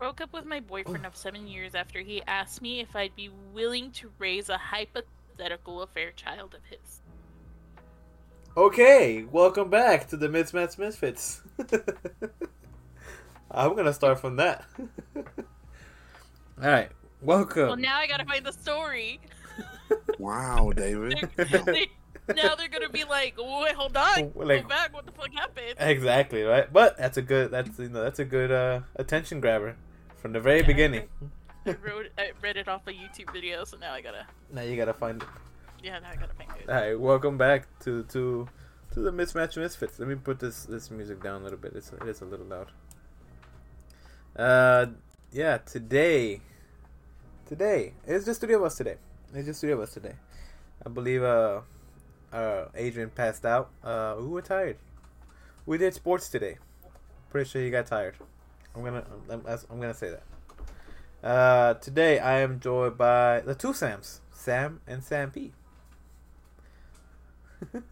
broke up with my boyfriend of seven years after he asked me if I'd be willing to raise a hypothetical affair child of his. Okay, welcome back to the Mismatch Misfits. I'm gonna start from that. All right, welcome. Well, now I gotta find the story. Wow, David. They- now they're gonna be like, "Wait, hold on, Like- go back. What the fuck happened?" Exactly right, but that's a good that's you know that's a good uh, attention grabber from the very Yeah. beginning. I wrote, I read it off a YouTube video, so now I gotta, Now you gotta find it. yeah, now I gotta find it. All right, welcome back to to to the Mismatch Misfits. Let me put this this music down a little bit. It's it is a little loud. Uh, yeah, today, today it's just three of us today. It's just three of us today. I believe uh, uh, Adrian passed out. Uh, we were tired. We did sports today. Pretty sure he got tired. I'm gonna I'm, I'm gonna say that. Uh, today I am joined by the two Sams, Sam and Sam P.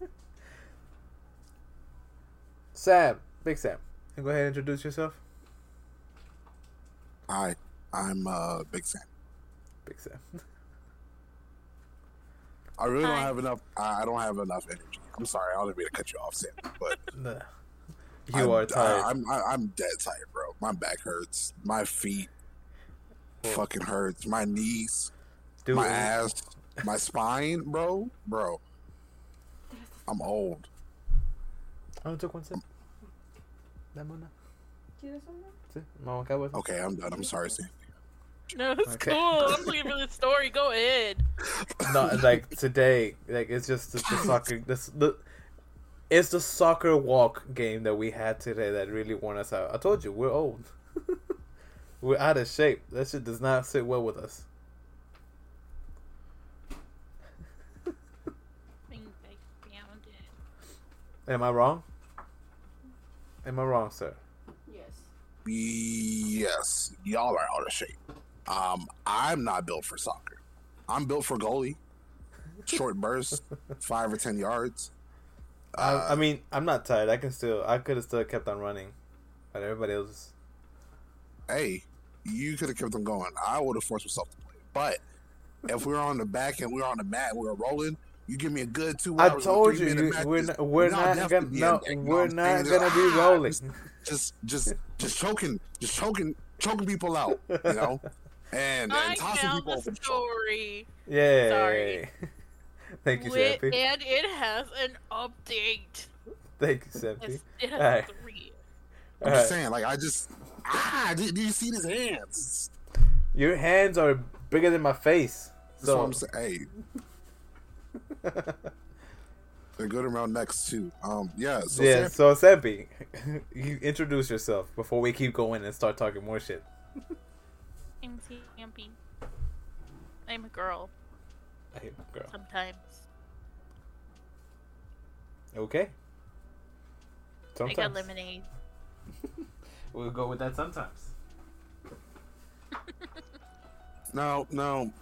Sam, Big Sam, and go ahead and introduce yourself. Hi, I'm uh, Big Sam. Big Sam. I really don't have enough. I I don't have enough energy. I'm sorry. I don't mean to cut you off, Sam, but Nah. I'm, You are tired. Uh, I'm I- I'm dead tired, bro. My back hurts. My feet fucking hurts. My knees, Dude, my ass, my spine, bro, bro. I'm old. I only took one sip. Dame una. Sí, vamos acá, pues. Okay, I'm done. I'm sorry, Sam. No, it's Okay. cool. I'm looking for the story. Go ahead. Not like today, like it's just the, the soccer. This the it's the soccer walk game that we had today that really won us out. I told you we're old. we're out of shape. That shit does not sit well with us. think I found it. Am I wrong? Am I wrong, sir? Yes. Yes, y'all are out of shape. Um, I'm not built for soccer. I'm built for goalie. Short bursts, five or ten yards. Uh, I, I mean, I'm not tired. I can still. I could have still kept on running, but everybody else. hey, you could have kept them going. I would have forced myself to play. But if we were on the back and we were on the mat we were rolling, you give me a good two hours. I told you, you we're not, we're no, not gonna be no, we're I'm not gonna that, be rolling. Just, just, just choking, just choking, choking people out. You know, and, I and tossing found people the over the story. Yeah. Sorry. Thank you, Lit- Sappy. and it has an update. Thank you, Sappy. It's, it has Alright. three. I'm Alright. just saying, like I just ah, do, do you see his hands? Your hands are bigger than my face. That's what So I'm saying. Hey, they're good around next too. Um, yeah. So yeah, Sam- so Seppi, you introduce yourself before we keep going and start talking more shit. I'm Campy. I'm a girl I hate my girl. sometimes. Okay. I got Sometimes. lemonade. We'll go with that sometimes. no, no.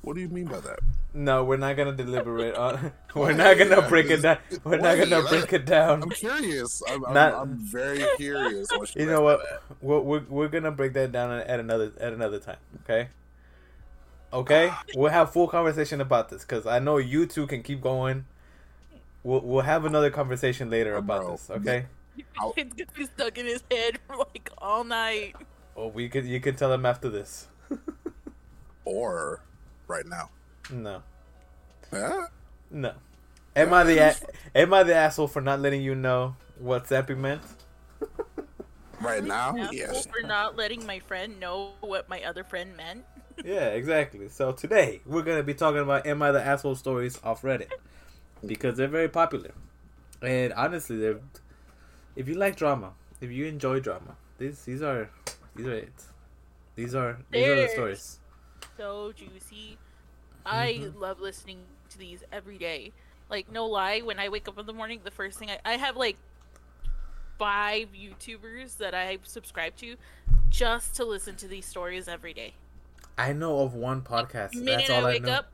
What do you mean by that? No, we're not gonna deliberate on. We're not gonna break it down. We're not gonna let- break it down. I'm curious. I'm, I'm, Not- I'm very curious. What You know what? We're, we're we're gonna break that down at another at another time. Okay. Okay. We'll have full conversation about this because I know you two can keep going. We'll we'll have another conversation later about bro. this. Okay. It's gonna be stuck in his head for like all night. Or we could you can tell him after this. Or right now. No. Huh? No. Am I the a- am I the asshole for not letting you know what Zappy meant? Right now? Yes. For not letting my friend know what my other friend meant. Yeah, exactly. So today we're gonna be talking about "Am I the Asshole" stories off Reddit because they're very popular, and honestly, they're if you like drama, if you enjoy drama, these these are these are it. These are these are the stories. So juicy. I Mm-hmm. love listening to these every day. Like no lie, when I wake up in the morning, the first thing I, I have like five YouTubers that I subscribe to just to listen to these stories every day. I know of one podcast. The minute That's all I wake know. up,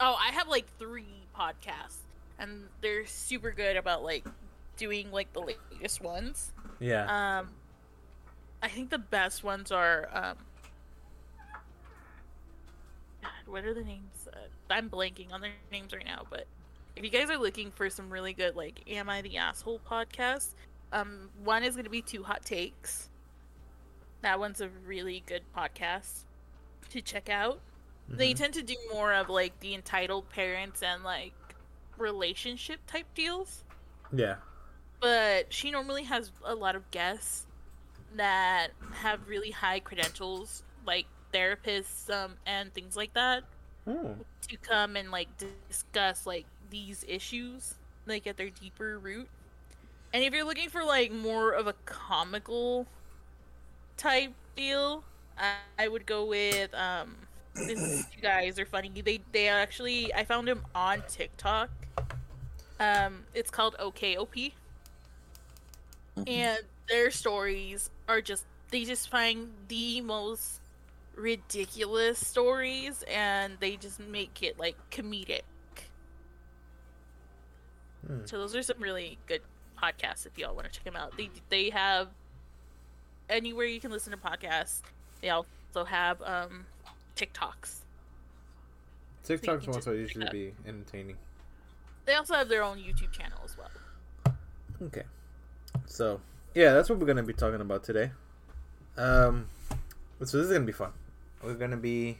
oh, I have like three podcasts, and they're super good about like doing like the latest ones. Yeah. Um, I think the best ones are um God, what are the names? Uh, I'm blanking on their names right now, but if you guys are looking for some really good like Am I the Asshole podcast, um one is going to be Two Hot Takes. That one's a really good podcast to check out. They Mhm. tend to do more of like the entitled parents and like relationship type deals Yeah. but she normally has a lot of guests that have really high credentials like therapists um, and things like that Hmm. to come and like discuss like these issues like at their deeper root and if you're looking for like more of a comical type deal i, I would go with um these two guys are funny they they actually i found them on tiktok. Um it's called okop and their stories are just they just find the most ridiculous stories and they just make it like comedic. Hmm. so those are some really good podcasts if y'all want to check them out. They they have anywhere you can listen to podcasts they also have um tiktoks TikToks can ones just will usually out. be entertaining. they also have their own youtube channel as well Okay. So, yeah, that's what we're going to be talking about today. Um, so this is going to be fun. We're going to be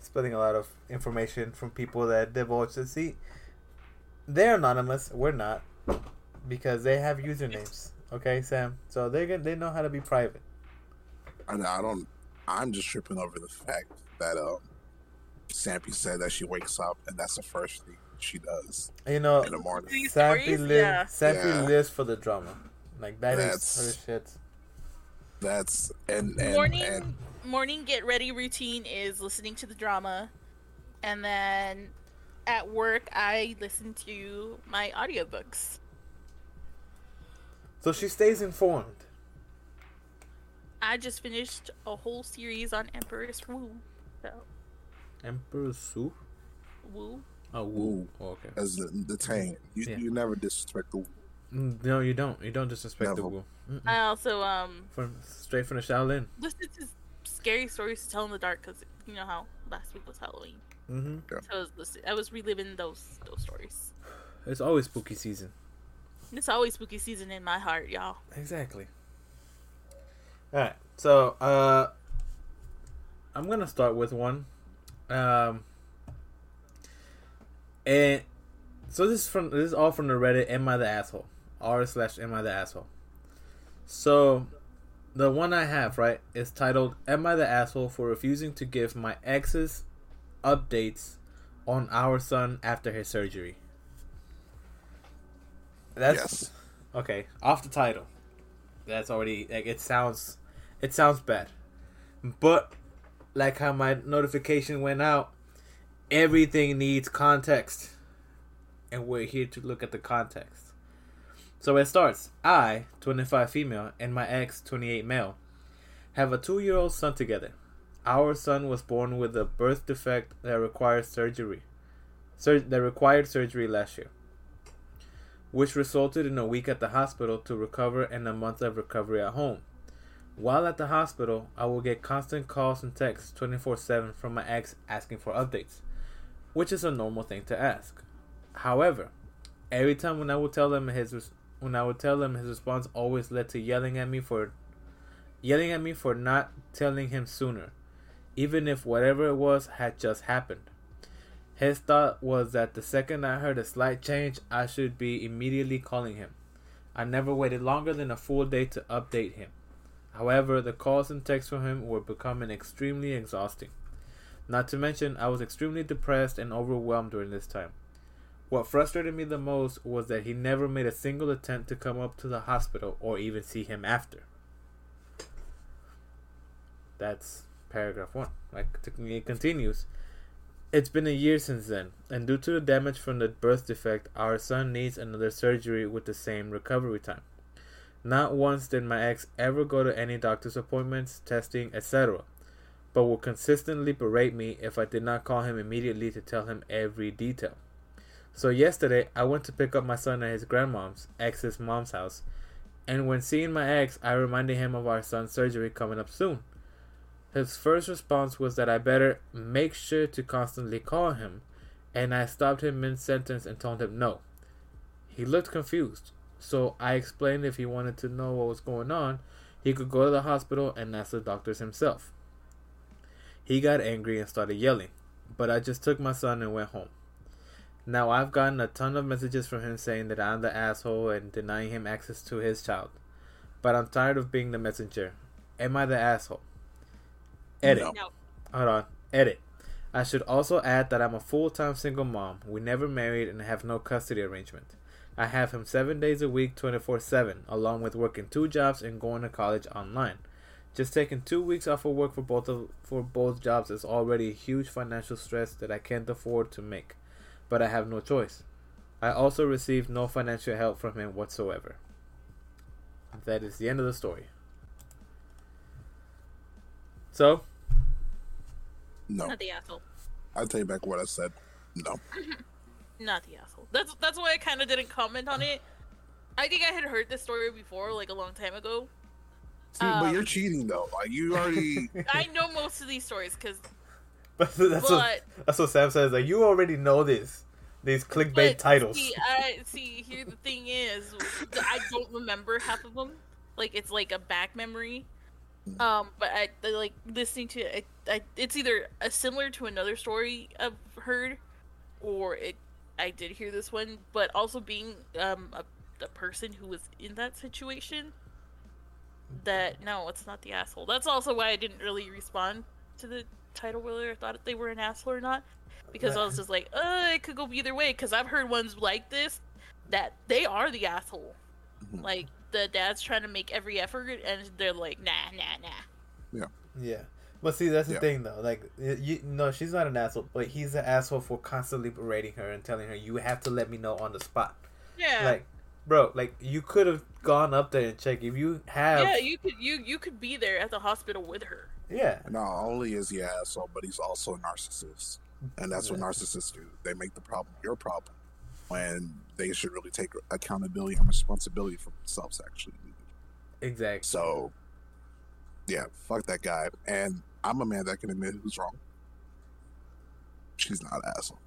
splitting a lot of information from people that divulge to see. They're anonymous. We're not. Because they have usernames. Okay, Sam? So they get, they know how to be private. I, I don't. I'm just tripping over the fact that um, Sampy said that she wakes up and that's the first thing she does You know, in the morning. These Sappy, live, Yeah. Sappy Yeah. lives for the drama. Like, that is That's- her shit. That's and and, morning and morning get ready routine is listening to the drama and then at work i listen to my audiobooks So she stays informed. I just finished a whole series on empress wu so Emperor Su? wu Oh, Wu. Oh, okay. as the, the Tang. You, Yeah. you never disrespect the Mm, No, you don't. You don't disrespect the Wu. Mm-mm. i also um From straight from the Shaolin. listen to scary stories to tell in the dark because you know how last week was halloween Mm-hmm. so i was listening, i was reliving those those stories It's always spooky season. it's always spooky season in my heart y'all Exactly. All right. So, uh, I'm gonna start with one. Um, and so this is from this is all from the Reddit. Am I the asshole? R slash Am I the asshole? So, the one I have right is titled "Am I the asshole for refusing to give my exes updates on our son after his surgery?" That's yes. Okay, off the title. That's already like it sounds it sounds bad. But like how my notification went out, everything needs context. And we're here to look at the context. So it starts, I, 25 female, and my ex, 28 male, have a 2-year-old son together. Our son was born with a birth defect that required surgery. Sur- that required surgery last year which resulted in a week at the hospital to recover and a month of recovery at home. While at the hospital, I will get constant calls and texts 24 7 from my ex asking for updates, which is a normal thing to ask. However, every time when I would tell them his when I would tell him his response always led to yelling at me for yelling at me for not telling him sooner, even if whatever it was had just happened. His thought was that the second I heard a slight change, I should be immediately calling him. I never waited longer than a full day to update him. However, the calls and texts from him were becoming extremely exhausting. Not to mention, I was extremely depressed and overwhelmed during this time. What frustrated me the most was that he never made a single attempt to come up to the hospital or even see him after. That's paragraph one. Like, it continues. It's been a year since then, and due to the damage from the birth defect, our son needs another surgery with the same recovery time. Not once did my ex ever go to any doctor's appointments, testing, etc., but would consistently berate me if I did not call him immediately to tell him every detail. So yesterday, I went to pick up my son at his grandmom's, ex's mom's house, And when seeing my ex, I reminded him of our son's surgery coming up soon. His first response was that I better make sure to constantly call him, and I stopped him mid sentence and told him no. He looked confused, so I explained if he wanted to know what was going on, he could go to the hospital and ask the doctors himself. He got angry and started yelling, but I just took my son and went home. Now I've gotten a ton of messages from him saying that I'm the asshole and denying him access to his child. But I'm tired of being the messenger. Am I the asshole? Edit. No. No. Hold on. Edit. I should also add that I'm a full time single mom. We never married and have no custody arrangement. I have him seven days a week, 24 7, along with working two jobs and going to college online. Just taking two weeks off of work for both of, for both jobs is already a huge financial stress that I can't afford to make, but I have no choice. I also received no financial help from him whatsoever. That is the end of the story. So, No. Not the asshole. I'll take back what I said. No. Not the asshole. That's that's why I kind of didn't comment on it. I think I had heard this story before, like a long time ago. See, but Um, you're cheating though. Like you already. I know most of these stories because, but that's what that's what Sam says. Like you already know this, these clickbait but titles. See, I see. Here the thing is, I don't remember half of them. Like it's like a back memory. Um, but I I like listening to it. I, I, it's either a similar to another story I've heard, or it. I did hear this one, but also being um a the person who was in that situation. That no, it's not the asshole. That's also why I didn't really respond to the title whether I thought they were an asshole or not, because I was just like, uh, it could go either way. Because I've heard ones like this that they are the asshole. Mhm. Like the dad's trying to make every effort, and they're like, nah, nah, nah. Yeah. Yeah. But see, that's the Yeah. thing though. Like, you no, she's not an asshole, but he's an asshole for constantly berating her and telling her, "You have to let me know on the spot." Yeah. Like, bro, like you could have gone up there and checked if you have. yeah, you could you you could be there at the hospital with her. Yeah. Not only is he an asshole, but he's also a narcissist, and that's what narcissists do. They make the problem your problem, when they should really take accountability and responsibility for themselves. Actually, Exactly. so yeah, fuck that guy. And I'm a man that can admit who's wrong. She's not an asshole.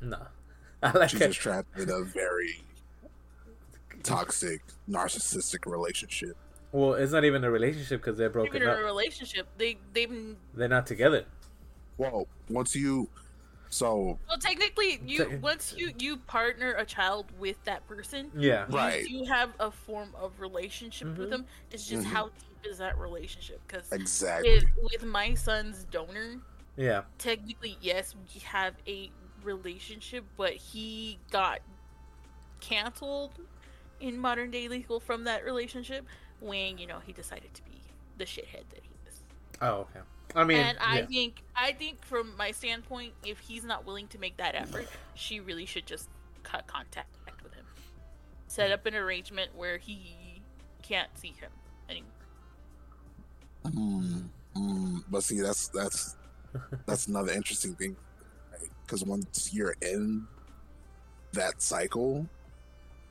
No. I like She's it. just trapped in a very toxic, narcissistic relationship. Well, it's not even a relationship because they're broken Even in up. a relationship, they they've They're not together. Well, once you, so well technically you Te- once you you partner a child with that person, Yeah. Right. you have a form of relationship with Mhm. them. It's just Mhm. how deep is that relationship? Because exactly, with, with my son's donor, Yeah. technically yes, we have a relationship, but he got canceled in modern day legal from that relationship when you know he decided to be the shithead that he is. Oh, okay. I mean, and I yeah. think I think from my standpoint, if he's not willing to make that effort, she really should just cut contact with him. Set up an arrangement where he can't see him anymore. Mm, mm, but see, that's that's that's another interesting thing, because once you're in that cycle,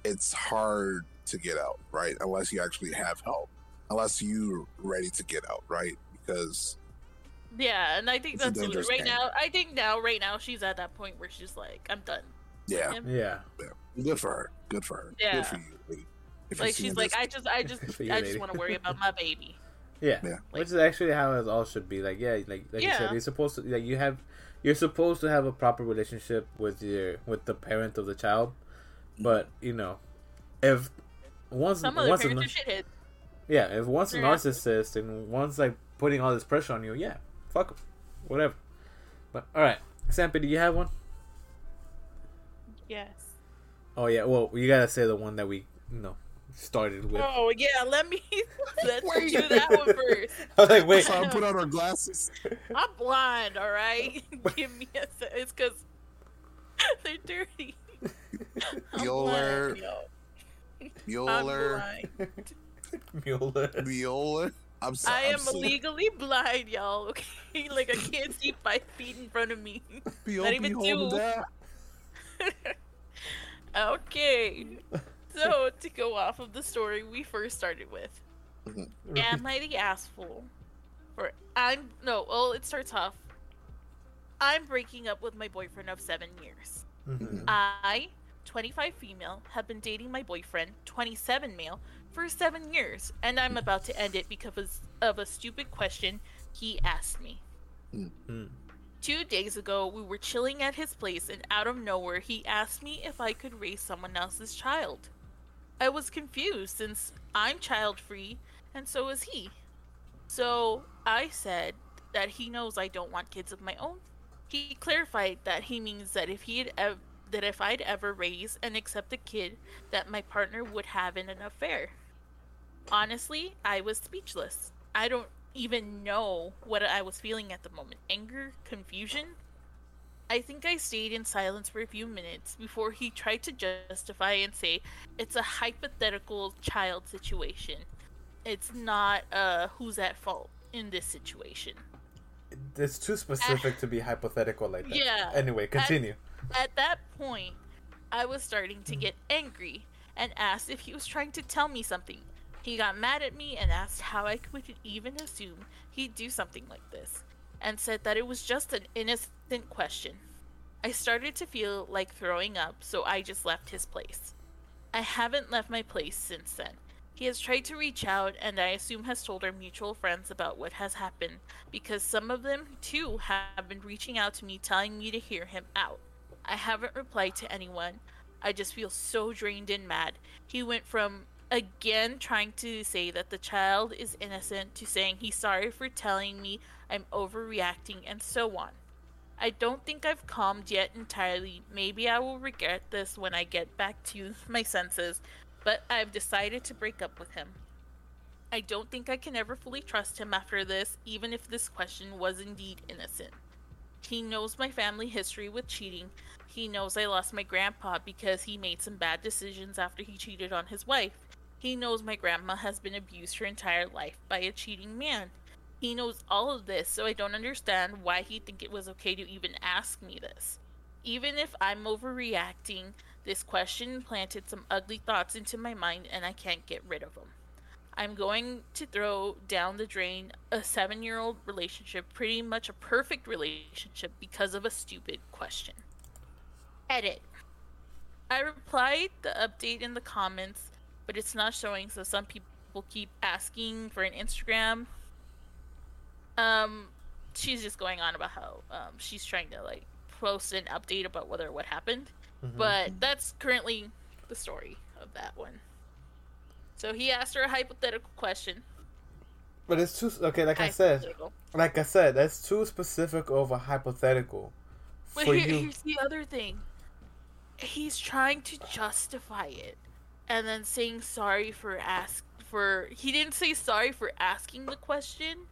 it's hard to get out, right? Unless you actually have help, unless you're ready to get out, right? Because Yeah, and I think that's right game. now. I think now, right now, she's at that point where she's like, "I'm done." yeah, Him. Yeah. good for her, good for her, Yeah. good for you. lady. If Like she's like, this- "I just, I just, Good for you, I just want to worry about my baby." Yeah. Yeah. Which is actually how it all should be. Like, yeah, like like you said, you're supposed to like you have you're supposed to have a proper relationship with your with the parent of the child. But, you know, if once Some other once a, parents yeah, if once a narcissist and once like putting all this pressure on you, yeah, fuck 'em. whatever. But all right, Sampi, do you have one? Yes. Oh yeah, well you gotta say the one that we you know started with. Oh yeah, let me let's Wait. do that one first. I was like, wait, so I put on our glasses. I'm blind, all right. Give me a sec. It's because they're dirty. I'm Bueller. blind. I'm Bueller. Mueller. I'm sorry. I I'm so- legally blind, y'all. Okay, like I can't see five feet in front of me. Be Not open, even two. okay. So to go off of the story we first started with, am I the asshole? Or I'm no. Well, it starts off. I'm breaking up with my boyfriend of seven years. Mhm. I, 25 female, have been dating my boyfriend, 27 male, for seven years, and I'm about to end it because of a stupid question he asked me. Mm. Two days ago, we were chilling at his place, and out of nowhere, he asked me if I could raise someone else's child. I was confused since I'm child free, and so is he. So I said that he knows I don't want kids of my own. He clarified that he means that if he had ev- that if I'd ever raise and accept a kid, that my partner would have in an affair. Honestly, I was speechless. I don't even know what I was feeling at the moment anger, confusion. I think I stayed in silence for a few minutes before he tried to justify and say it's a hypothetical child situation. It's not uh who's at fault in this situation. It's too specific to be hypothetical like that. Yeah. Anyway, continue. At that point, I was starting to get angry and asked if he was trying to tell me something. He got mad at me and asked how I could even assume he'd do something like this, and said that it was just an innocent question. I started to feel like throwing up, so I just left his place. I haven't left my place since then. He has tried to reach out, and I assume has told our mutual friends about what has happened, because some of them too have been reaching out to me telling me to hear him out. I haven't replied to anyone. I just feel so drained and mad. He went from again trying to say that the child is innocent to saying he's sorry for telling me I'm overreacting and so on. I don't think I've calmed yet entirely. Maybe I will regret this when I get back to my senses, but I've decided to break up with him. I don't think I can ever fully trust him after this, even if this question was indeed innocent. He knows my family history with cheating. He knows I lost my grandpa because he made some bad decisions after he cheated on his wife. He knows my grandma has been abused her entire life by a cheating man. He knows all of this, so I don't understand why he think it was okay to even ask me this. Even if I'm overreacting, this question planted some ugly thoughts into my mind and I can't get rid of them. I'm going to throw down the drain a seven year old relationship, pretty much a perfect relationship, because of a stupid question. Edit. I replied the update in the comments, but it's not showing, so some people keep asking for an Instagram. Um, she's just going on about how um, she's trying to like post an update about whether what happened, Mhm. but that's currently the story of that one. So he asked her a hypothetical question. But it's too okay. Like I said, like I said, that's too specific of a hypothetical But here, here's the other thing. He's trying to justify it, and then saying sorry for ask for. He didn't say sorry for asking the question,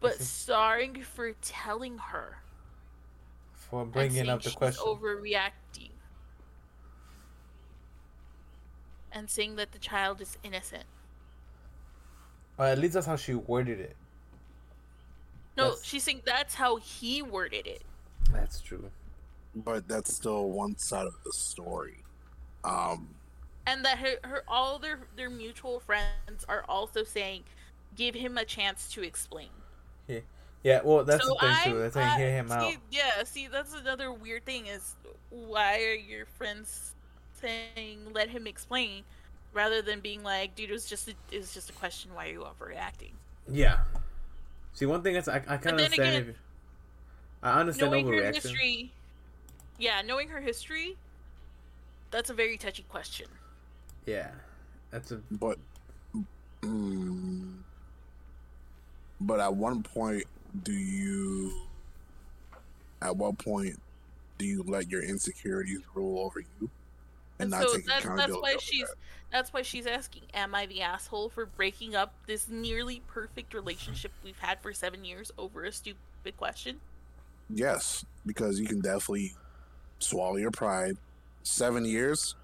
but sorry for telling her. for bringing up the she's question. Overreacting. And saying that the child is innocent. Or at least that's how she worded it. No, That's- she's saying that's how he worded it. That's true. But that's still one side of the story. Um, and that her, her all their their mutual friends are also saying give him a chance to explain Yeah. Well, that's so the thing I'm- too. That's saying I- hear him see, out. yeah see that's another weird thing is why are your friends saying let him explain rather than being like dude it was just a, it was just a question why are you overreacting Yeah. See, one thing is I, I kind of then understand. again, if, I understand knowing her history yeah knowing her history that's a very touchy question Yeah. That's a but mm, but at one point do you at what point do you let your insecurities rule over you and, and, not so take that's, that's why she's that? that's why she's asking am i the asshole for breaking up this nearly perfect relationship we've had for seven years over a stupid question yes because you can definitely swallow your pride seven years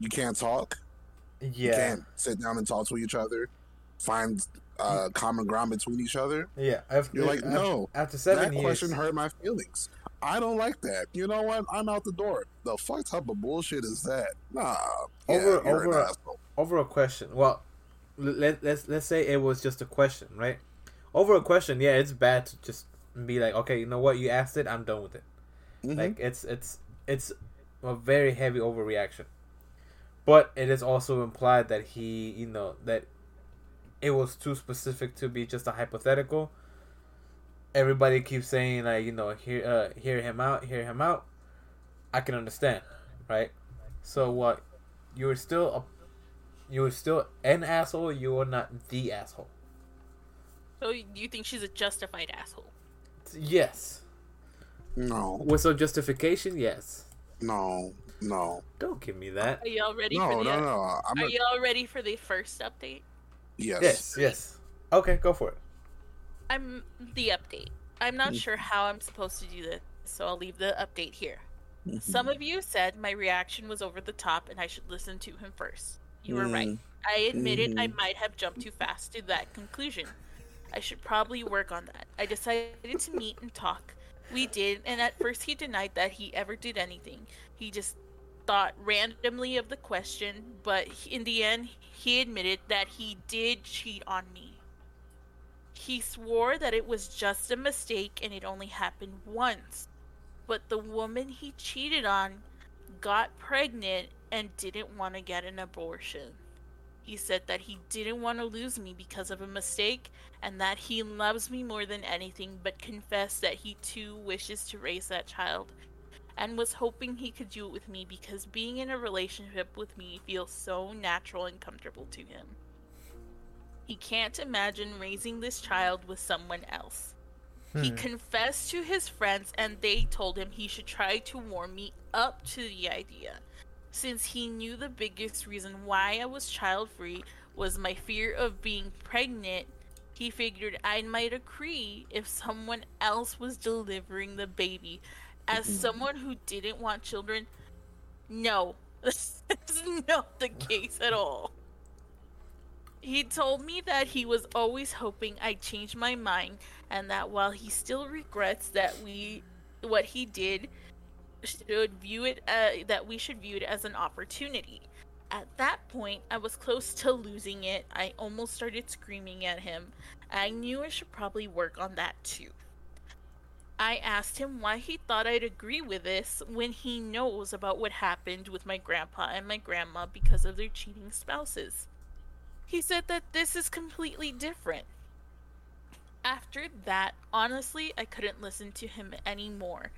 you can't talk you yeah. can't sit down and talk to each other find uh, common ground between each other. Yeah, I've, You're like, after- no, After seven that years, question hurt my feelings. I don't like that. You know what? I'm out the door. The fuck type of bullshit is that? Nah. Yeah, Over- you're over- asshole. over a question. Well, let let's let's say it was just a question, right? Over a question, yeah, it's bad to just be like, okay, you know what, you asked it, I'm done with it. Mhm. Like it's it's it's a very heavy overreaction. But it is also implied that he, you know, that it was too specific to be just a hypothetical. Everybody keeps saying like, you know, hear uh, hear him out, hear him out. I can understand, right? So what? You were still a, you were still an asshole. You were not the asshole. So you think she's a justified asshole? Yes, no, with some justification. Yes. no, no, Don't give me that. Are y'all ready no, for the? no. I'm Are a, y'all ready for the first update? Yes. Yes, yes. Okay, go for it. I'm the update. I'm Mm. not sure how I'm supposed to do this, so I'll leave the update here. Mm-hmm. Some of you said my reaction was over the top and I should listen to him first. You were right. Mm. I admitted I Mhm. might have jumped too fast to that conclusion. I should probably work on that. I decided to meet and talk. We did, and at first he denied that he ever did anything. He just thought randomly of the question, but in the end, he admitted that he did cheat on me. He swore that it was just a mistake and it only happened once. But the woman he cheated on got pregnant and didn't want to get an abortion. He said that he didn't want to lose me because of a mistake and that he loves me more than anything, but confessed that he too wishes to raise that child and was hoping he could do it with me because being in a relationship with me feels so natural and comfortable to him. He can't imagine raising this child with someone else. He Hmm. confessed to his friends, and they told him he should try to warm me up to the idea. Since he knew the biggest reason why I was child free was my fear of being pregnant, he figured I might agree if someone else was delivering the baby. As someone who didn't want children, no, this is not the case at all. He told me that he was always hoping I'd change my mind and that while he still regrets that we what he did should view it uh, that we should view it as an opportunity. At that point, I was close to losing it. I almost started screaming at him. I knew I should probably work on that too. I asked him why he thought I'd agree with this when he knows about what happened with my grandpa and my grandma because of their cheating spouses. He said that this is completely different. After that, honestly, I couldn't listen to him anymore.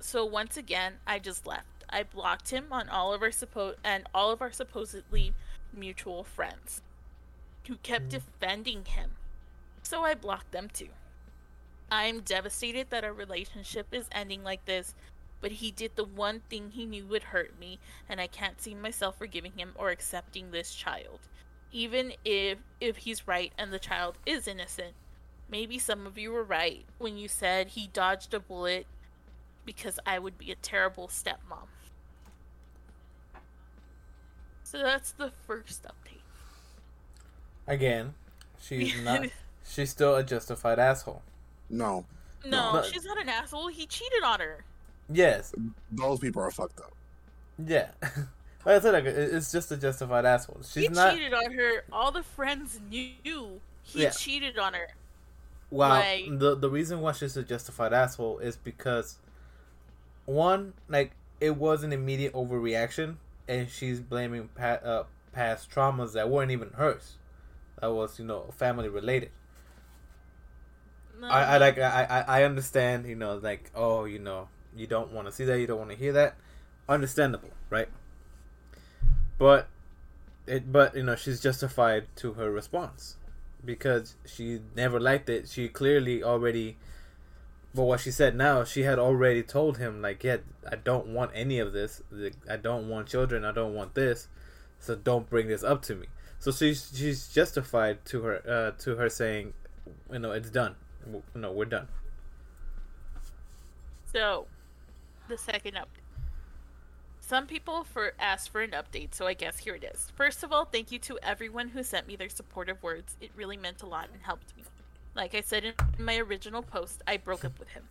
So once again, I just left. I blocked him on all of our suppo- and all of our supposedly mutual friends who kept hmm. defending him. So I blocked them too. I'm devastated that our relationship is ending like this, but he did the one thing he knew would hurt me, and I can't see myself forgiving him or accepting this child. Even if if he's right and the child is innocent. Maybe some of you were right when you said he dodged a bullet because I would be a terrible stepmom. So that's the first update. Again, she's not. She's still a justified asshole. No, No, No. she's not an asshole. He cheated on her. Yes. those people are fucked up. Yeah. like I said, like, it- it's just a justified asshole. She's he not. cheated on her. All the friends knew he Yeah. cheated on her. Wow. like- the the reason why she's a justified asshole is because one, like it was an immediate overreaction, and she's blaming pa- uh, past traumas that weren't even hers. That was you know family related. I, I like I, I I understand you know like oh you know you don't want to see that you don't want to hear that, understandable right? But it but you know she's justified to her response because she never liked it. She clearly already. But what she said now, she had already told him like, yeah, I don't want any of this. I don't want children. I don't want this. So don't bring this up to me. So she's she's justified to her uh, to her saying, you know, it's done. No, we're done. So, the second update. some people for asked for an update, so I guess here it is. First of all, thank you to everyone who sent me their supportive words. It really meant a lot and helped me. Like I said in my original post, I broke up with him.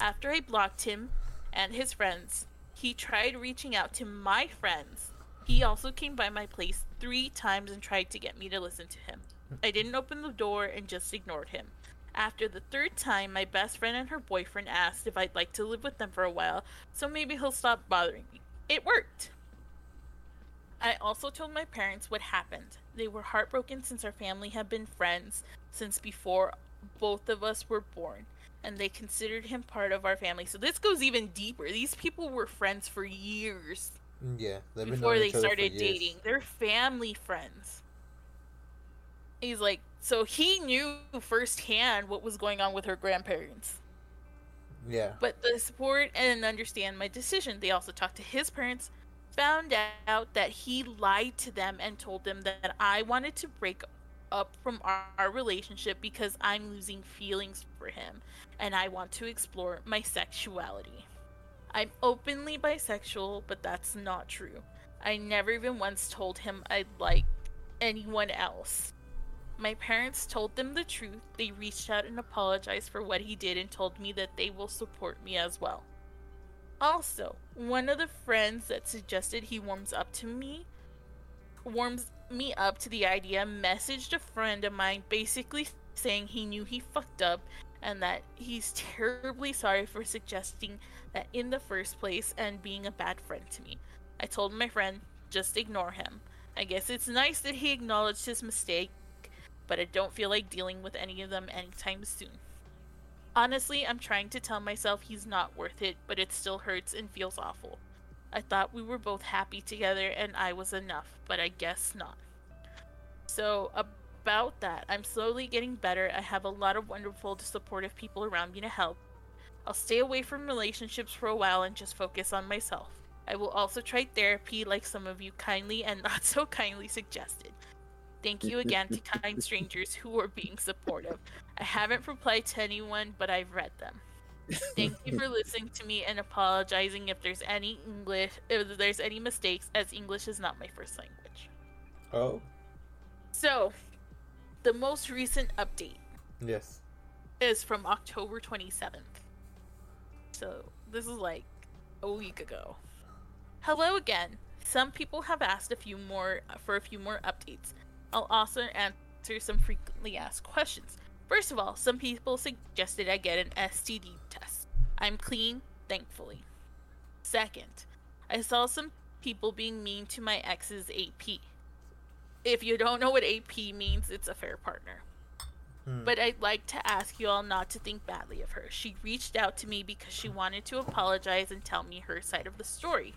After I blocked him and his friends, he tried reaching out to my friends. He also came by my place three times and tried to get me to listen to him. I didn't open the door and just ignored him. After the third time, my best friend and her boyfriend asked if I'd like to live with them for a while, so maybe he'll stop bothering me. It worked! I also told my parents what happened. They were heartbroken since our family had been friends since before both of us were born, and they considered him part of our family. So this goes even deeper. These people were friends for years mm, Yeah, before they each other for started dating. They're family friends. He's like, so he knew firsthand what was going on with her grandparents. Yeah. But the support and understand my decision. They also talked to his parents, found out that he lied to them and told them that I wanted to break up from our, our relationship because I'm losing feelings for him and I want to explore my sexuality. I'm openly bisexual, but that's not true. I never even once told him I'd like anyone else. My parents told them the truth. They reached out and apologized for what he did and told me that they will support me as well. Also, one of the friends that suggested he warms up to me warms me up to the idea messaged a friend of mine basically saying he knew he fucked up and that he's terribly sorry for suggesting that in the first place and being a bad friend to me. I told my friend, just ignore him. I guess it's nice that he acknowledged his mistake, but I don't feel like dealing with any of them anytime soon. Honestly, I'm trying to tell myself he's not worth it, but it still hurts and feels awful. I thought we were both happy together and I was enough, but I guess not. So, about that, I'm slowly getting better. I have a lot of wonderful, supportive people around me to help. I'll stay away from relationships for a while and just focus on myself. I will also try therapy like some of you kindly and not so kindly suggested. Thank you again to kind strangers who are being supportive. I haven't replied to anyone, but I've read them. Thank you for listening to me and apologizing if there's any English if there's any mistakes as English is not my first language. Oh. So, the most recent update Yes. is from October 27th. So, this is like a week ago. Hello again. Some people have asked a few more for a few more updates. I'll also answer some frequently asked questions. First of all, some people suggested I get an STD test. I'm clean, thankfully. Second, I saw some people being mean to my ex's AP. If you don't know what AP means, it's a fair partner. Hmm. But I'd like to ask you all not to think badly of her. She reached out to me because she wanted to apologize and tell me her side of the story.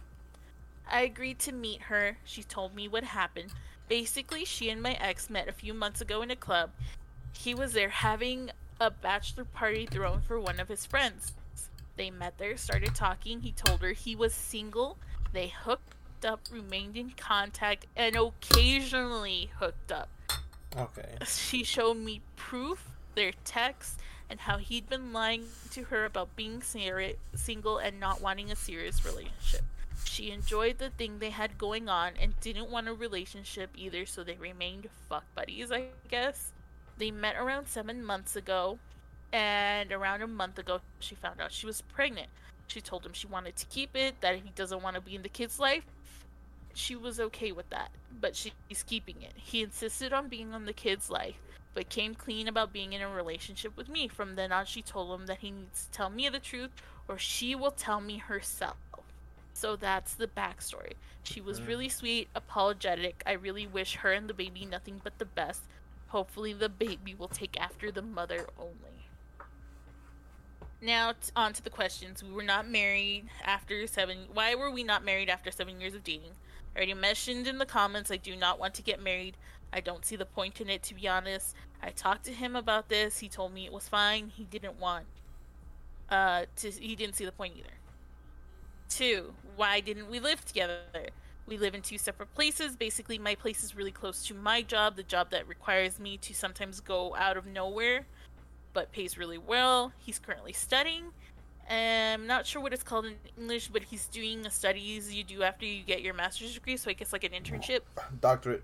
I agreed to meet her. She told me what happened. Basically, she and my ex met a few months ago in a club. He was there having a bachelor party thrown for one of his friends. They met there, started talking. He told her he was single. They hooked up, remained in contact, and occasionally hooked up. Okay. She showed me proof, their texts, and how he'd been lying to her about being single and not wanting a serious relationship. She enjoyed the thing they had going on and didn't want a relationship either, so they remained fuck buddies, I guess. They met around seven months ago, and around a month ago, she found out she was pregnant. She told him she wanted to keep it, that he doesn't want to be in the kid's life. She was okay with that, but she's keeping it. He insisted on being on the kid's life, but came clean about being in a relationship with me. From then on, she told him that he needs to tell me the truth, or she will tell me herself. So that's the backstory. She was Mhm. really sweet, apologetic. I really wish her and the baby nothing but the best. Hopefully, the baby will take after the mother only. Now, t- on to the questions. We were not married after seven. Why were we not married after seven years of dating? I already mentioned in the comments I do not want to get married. I don't see the point in it, to be honest. I talked to him about this. He told me it was fine. He didn't want. Uh, to he didn't see the point either. Two, why didn't we live together? We live in two separate places. Basically, my place is really close to my job, the job that requires me to sometimes go out of nowhere, but pays really well. He's currently studying, I'm not sure what it's called in English, but he's doing the studies you do after you get your master's degree, so I guess like an internship. Doctorate.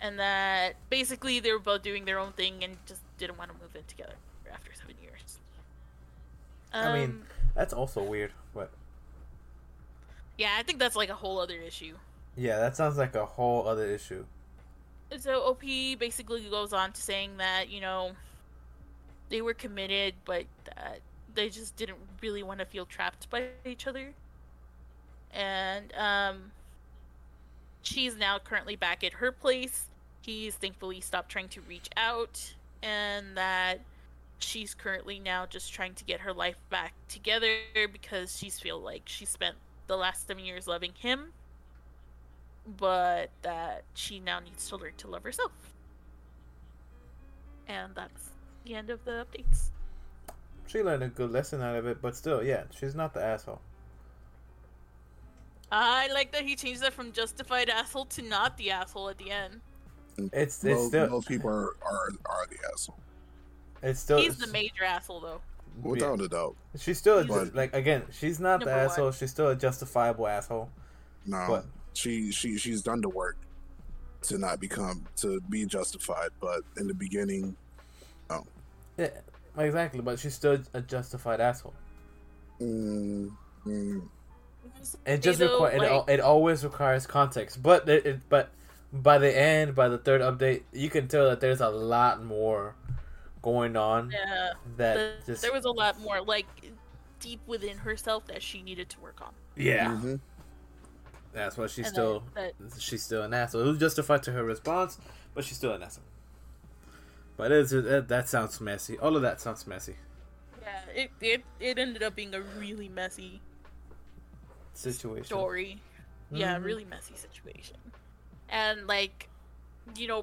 And that basically they were both doing their own thing and just didn't want to move in together after seven years. I mean, Um, that's also weird, but yeah, I think that's like a whole other issue. yeah, that sounds like a whole other issue. So OP basically goes on to saying that you know they were committed, but that they just didn't really want to feel trapped by each other. And um, she's now currently back at her place. He's thankfully stopped trying to reach out, and that she's currently now just trying to get her life back together because she's feel like she spent the last seven years loving him but that she now needs to learn to love herself. And that's the end of the updates. She learned a good lesson out of it, but still, yeah, she's not the asshole. I like that he changed that from justified asshole to not the asshole at the end. It's it's Most, still most people are, are are the asshole, it's still He's the major asshole though. without a doubt. She's still a, But- like again, she's not the Number one. asshole. She's still a justifiable asshole. No, But she she she's done the work to not become to be justified, but in the beginning, yeah, exactly. But she's still a justified asshole. mm, mm, It just They though, require it, like- it always requires context. But it, it but by the end, by the third update, you can tell that there's a lot more going on Yeah, that the- just there was a lot more like deep within herself that she needed to work on. yeah. mhm. That's why she's And still that- she's still an asshole. It was justified to her response, but she's still an asshole. But it's, that, that sounds messy. All of that sounds messy. Yeah, it, it it ended up being a really messy Situation. story. Yeah, Mhm. really messy situation. And like, you know,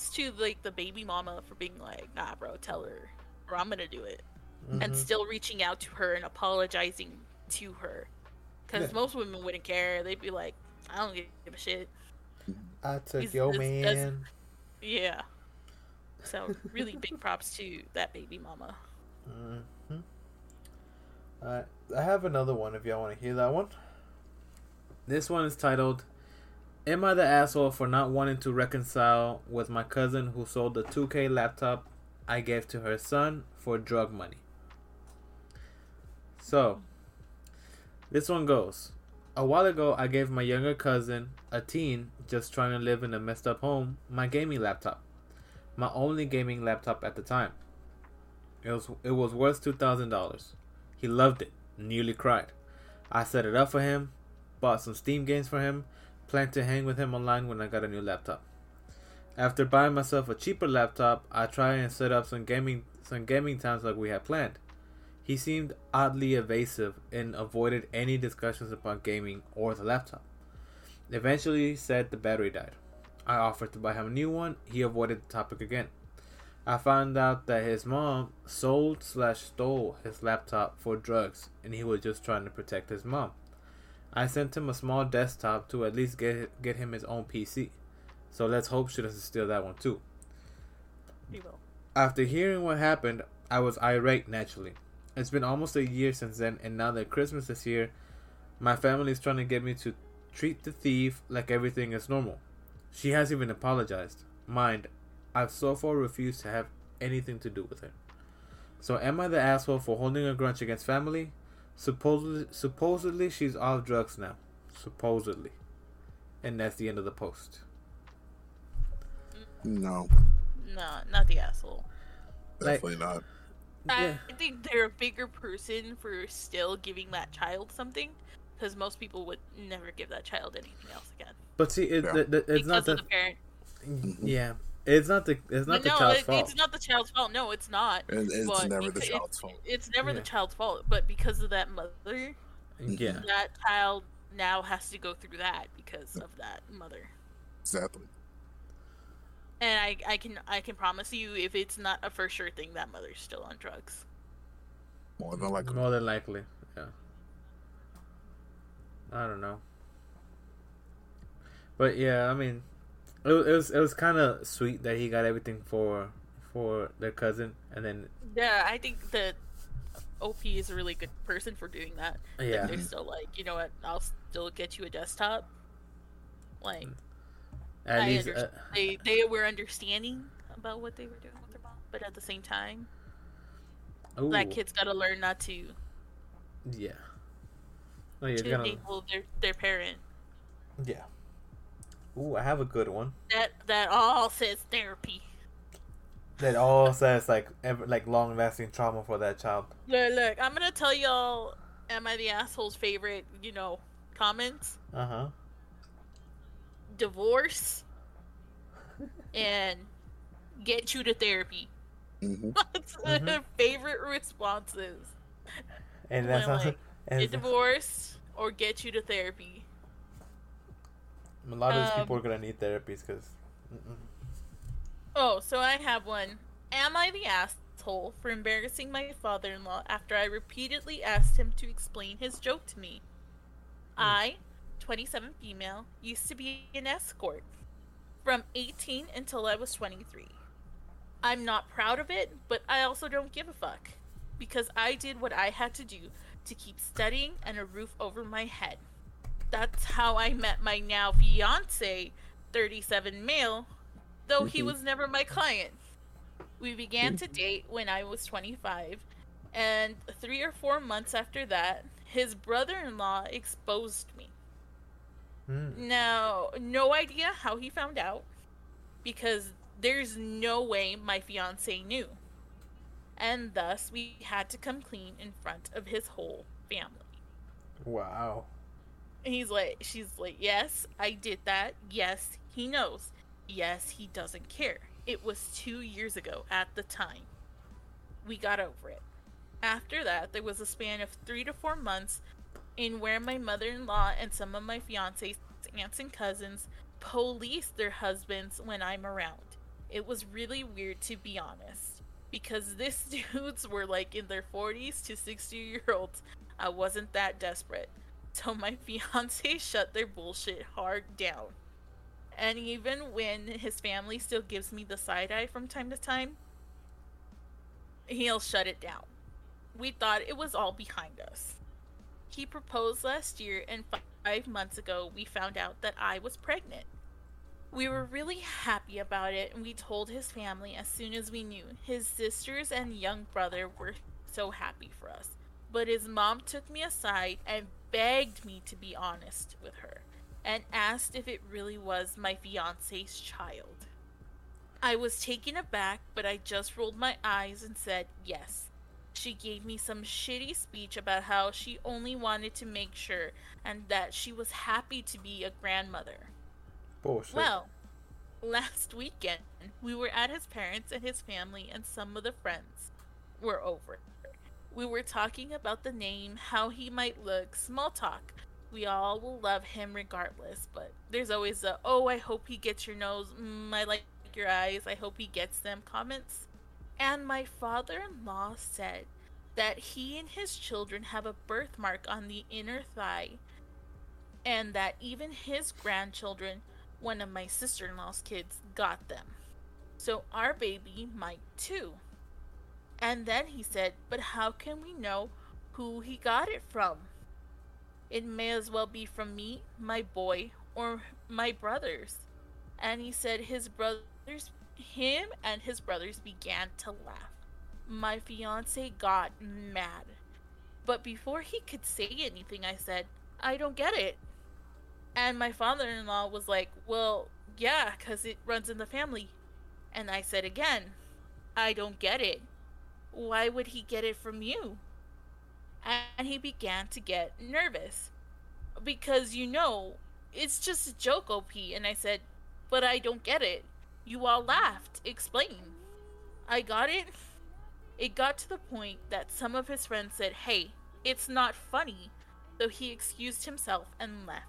props to like the baby mama for being like, nah, bro, tell her, or I'm gonna do it, and Mhm. still reaching out to her and apologizing to her, because Yeah. most women wouldn't care. They'd be like, I don't give a shit. I took He's- your it's- that's- man. Yeah. So really big props to that baby mama. Mm-hmm. Alright, I have another one if y'all want to hear that one. This one is titled Am I the asshole for not wanting to reconcile with my cousin who sold the 2K laptop I gave to her son for drug money? So, this one goes A while ago, I gave my younger cousin, a teen just trying to live in a messed up home, my gaming laptop. My only gaming laptop at the time. It was it was worth two thousand dollars. He loved it, nearly cried. I set it up for him, bought some Steam games for him, planned to hang with him online when I got a new laptop. After buying myself a cheaper laptop, I tried and set up some gaming some gaming times like we had planned. He seemed oddly evasive and avoided any discussions about gaming or the laptop. Eventually, said the battery died. I offered to buy him a new one. He avoided the topic again. I found out that his mom sold slash stole his laptop for drugs, and he was just trying to protect his mom. I sent him a small desktop to at least get get him his own PC. So let's hope she doesn't steal that one too. We will. After hearing what happened, I was irate naturally. It's been almost a year since then, and now that Christmas is here, my family is trying to get me to treat the thief like everything is normal. She has even apologized. Mind, I've so far refused to have anything to do with her. So am I the asshole for holding a grudge against family? Supposedly, supposedly she's off drugs now. Supposedly. And that's the end of the post. no, No, not the asshole. Like- definitely not. Yeah. I think they're a bigger person for still giving that child something, because most people would never give that child anything else again. But see, it, Yeah. the, the, it's because not of the, the parent. yeah, it's not the it's not But the no, child's it, fault. it's not the child's fault. No, it's not. And it's But never the child's fault. It's never Yeah. the child's fault, but because of that mother, Yeah, that child now has to go through that because of that mother. Exactly. And I, I can I can promise you, if it's not a for sure thing, that mother's still on drugs. More than likely. more than likely. Yeah, I don't know, but yeah, I mean, it, was- it was it was kind of sweet that he got everything for for their cousin, and then Yeah, I think that OP is a really good person for doing that. Yeah. they're still like, you know what? I'll still get you a desktop. Like At I least, uh, they they were understanding about what they were doing with their mom, but at the same time, ooh, that kid's got to learn not to Yeah. Oh, to gonna. enable their their parent. Yeah. Ooh, I have a good one. That that all says therapy. That all says like ever like long lasting trauma for that child. Look, look, I'm gonna tell y'all. Am I the asshole's favorite? You know, comments. Uh huh. Divorce and get you to therapy. hmm That's Mhm. the favorite responses. And that's also like, and Get divorced or get you to therapy. A lot of these um, people are gonna need therapies because. Oh, so I have one. Am I the asshole for embarrassing my father in law after I repeatedly asked him to explain his joke to me? I, 27 female, used to be an escort from 18 until I was 23. I'm not proud of it, but I also don't give a fuck because I did what I had to do to keep studying and a roof over my head. That's how I met my now fiance, 37 male, though he Mhm. was never my client. We began to date when I was 25, and three or four months after that, his brother in law exposed me. Mm. Now, no idea how he found out, because there's no way my fiance knew. And thus, we had to come clean in front of his whole family. Wow. And he's like, she's like, yes, I did that. Yes, he knows. Yes, he doesn't care. It was two years ago at the time. We got over it. After that, there was a span of three to four months in where my mother in law and some of my fiance's aunts and cousins police their husbands when I'm around. It was really weird to be honest. Because this dudes were like in their 40s to 60 year olds. I wasn't that desperate. So my fiance shut their bullshit hard down. And even when his family still gives me the side eye from time to time, he'll shut it down. We thought it was all behind us. He proposed last year, and five months ago, we found out that I was pregnant. We were really happy about it, and we told his family as soon as we knew. His sisters and young brother were so happy for us. But his mom took me aside and begged me to be honest with her and asked if it really was my fiance's child. I was taken aback, but I just rolled my eyes and said yes. She gave me some shitty speech about how she only wanted to make sure and that she was happy to be a grandmother. Bullshit. Well, last weekend we were at his parents and his family, and some of the friends were over. We were talking about the name, how he might look, small talk. We all will love him regardless, but there's always a, oh, I hope he gets your nose, mm, I like your eyes, I hope he gets them comments. And my father in law said that he and his children have a birthmark on the inner thigh, and that even his grandchildren one of my sister in law's kids got them. So our baby might too. And then he said, But how can we know who he got it from? It may as well be from me, my boy, or my brothers. And he said his brothers, him and his brothers began to laugh. My fiance got mad. But before he could say anything, I said, I don't get it. And my father in law was like, Well, yeah, because it runs in the family. And I said again, I don't get it. Why would he get it from you? And he began to get nervous. Because, you know, it's just a joke, OP. And I said, But I don't get it. You all laughed. Explain. I got it. It got to the point that some of his friends said, Hey, it's not funny. So he excused himself and left.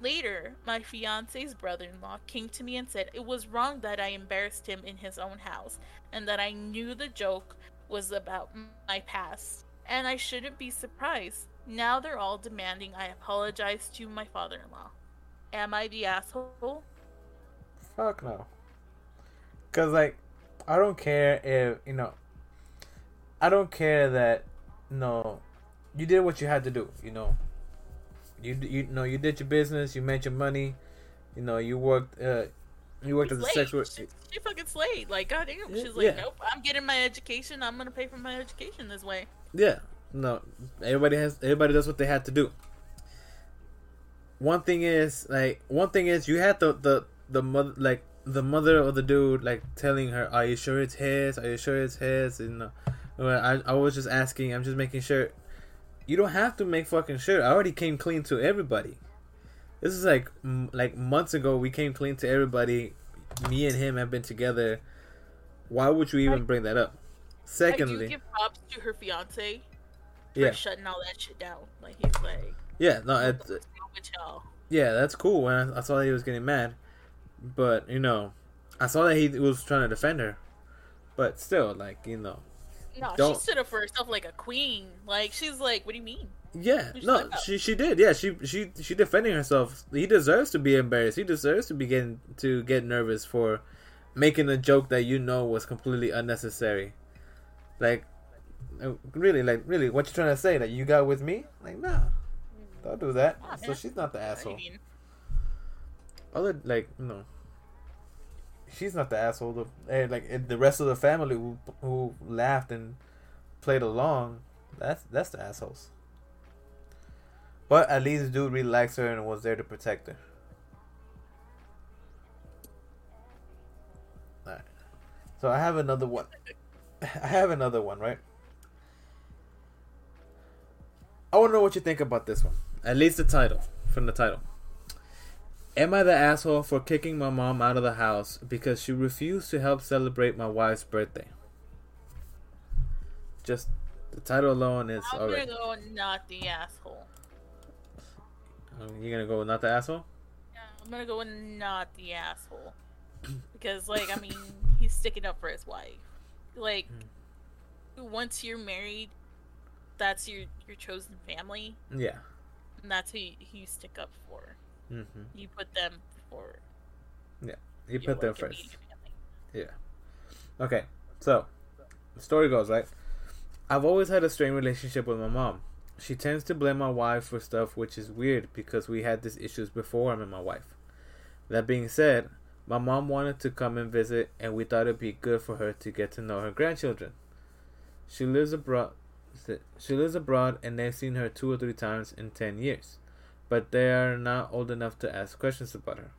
Later, my fiance's brother in law came to me and said it was wrong that I embarrassed him in his own house and that I knew the joke was about my past. And I shouldn't be surprised. Now they're all demanding I apologize to my father in law. Am I the asshole? Fuck no. Cause like, I don't care if you know. I don't care that no, you did what you had to do. You know, you you know you did your business. You made your money. You know, you worked. Uh, you worked as a sex worker. She, she fucking slayed. Like, goddamn. Yeah, She's like, yeah. nope, I'm getting my education. I'm gonna pay for my education this way. Yeah. No. Everybody has everybody does what they had to do. One thing is like one thing is you had the the the mother like the mother of the dude like telling her, "Are you sure it's his? Are you sure it's his?" And uh, I I was just asking. I'm just making sure. You don't have to make fucking sure. I already came clean to everybody. This is like m- like months ago. We came clean to everybody. Me and him have been together. Why would you even I- bring that up? I do Secondly, give props to her fiance for yeah, shutting all that shit down. Like, he's like, yeah, no, it's, "What's wrong with y'all?" Yeah, that's cool. When I, I saw that he was getting mad, but you know, I saw that he was trying to defend her, but still, like you know, No, Don't- she stood up for herself like a queen. Like, she's like, what do you mean? yeah, Just no, she she did. Yeah, she she she defending herself. He deserves to be embarrassed. He deserves to begin to get nervous for making a joke that you know was completely unnecessary. Like, uh, really, like really, what you trying to say? That you got with me? Like, nah, don't do that. Nah, so man. she's not the asshole. other like no she's not the asshole the eh, like eh, the rest of the family who, who laughed and played along. That's that's the assholes. But at least dude really likes her and was there to protect her. Alright. so i have another one. I have another one right? I want to know what you think about this one. At least the title. From the title Am I the asshole for kicking my mom out of the house because she refused to help celebrate my wife's birthday? Just the title alone is I'm already. gonna go not the asshole. Oh, you're gonna go with not the asshole? Yeah, I'm gonna go with not the asshole. Because, like, I mean, he's sticking up for his wife. Like, hmm. once you're married, that's your your chosen family, Yeah. and that's who you, who you stick up for. Hmm You put them forward. You your put them first. Yeah. Okay, so the story goes right. I've always had a strained relationship with my mom. She tends to blame my wife for stuff, which is weird because we had these issues before I met my wife. That being said, my mom wanted to come and visit, and we thought it'd be good for her to get to know her grandchildren. She lives abroad. She lives abroad, and they've seen her two or three times in ten years, but they are not old enough to ask questions about her.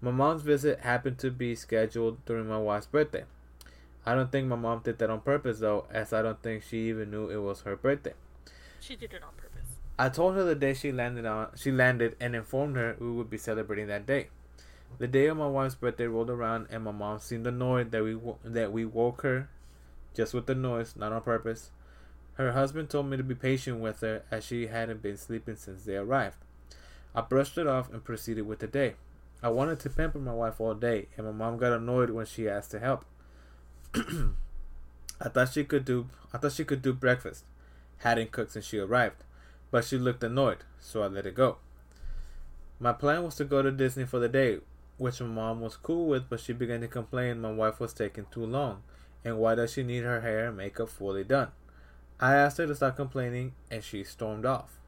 My mom's visit happened to be scheduled during my wife's birthday. I don't think my mom did that on purpose though, as I don't think she even knew it was her birthday. She did it on purpose. I told her the day she landed on she landed and informed her we would be celebrating that day. The day of my wife's birthday rolled around and my mom seemed annoyed that we that we woke her just with the noise, not on purpose. Her husband told me to be patient with her as she hadn't been sleeping since they arrived. I brushed it off and proceeded with the day. I wanted to pamper my wife all day, and my mom got annoyed when she asked to help. I thought she could do I thought she could do breakfast. Hadn't cooked since she arrived, but she looked annoyed, so I let it go. My plan was to go to Disney for the day, which my mom was cool with, but she began to complain my wife was taking too long, and why does she need her hair and makeup fully done? I asked her to stop complaining, and she stormed off.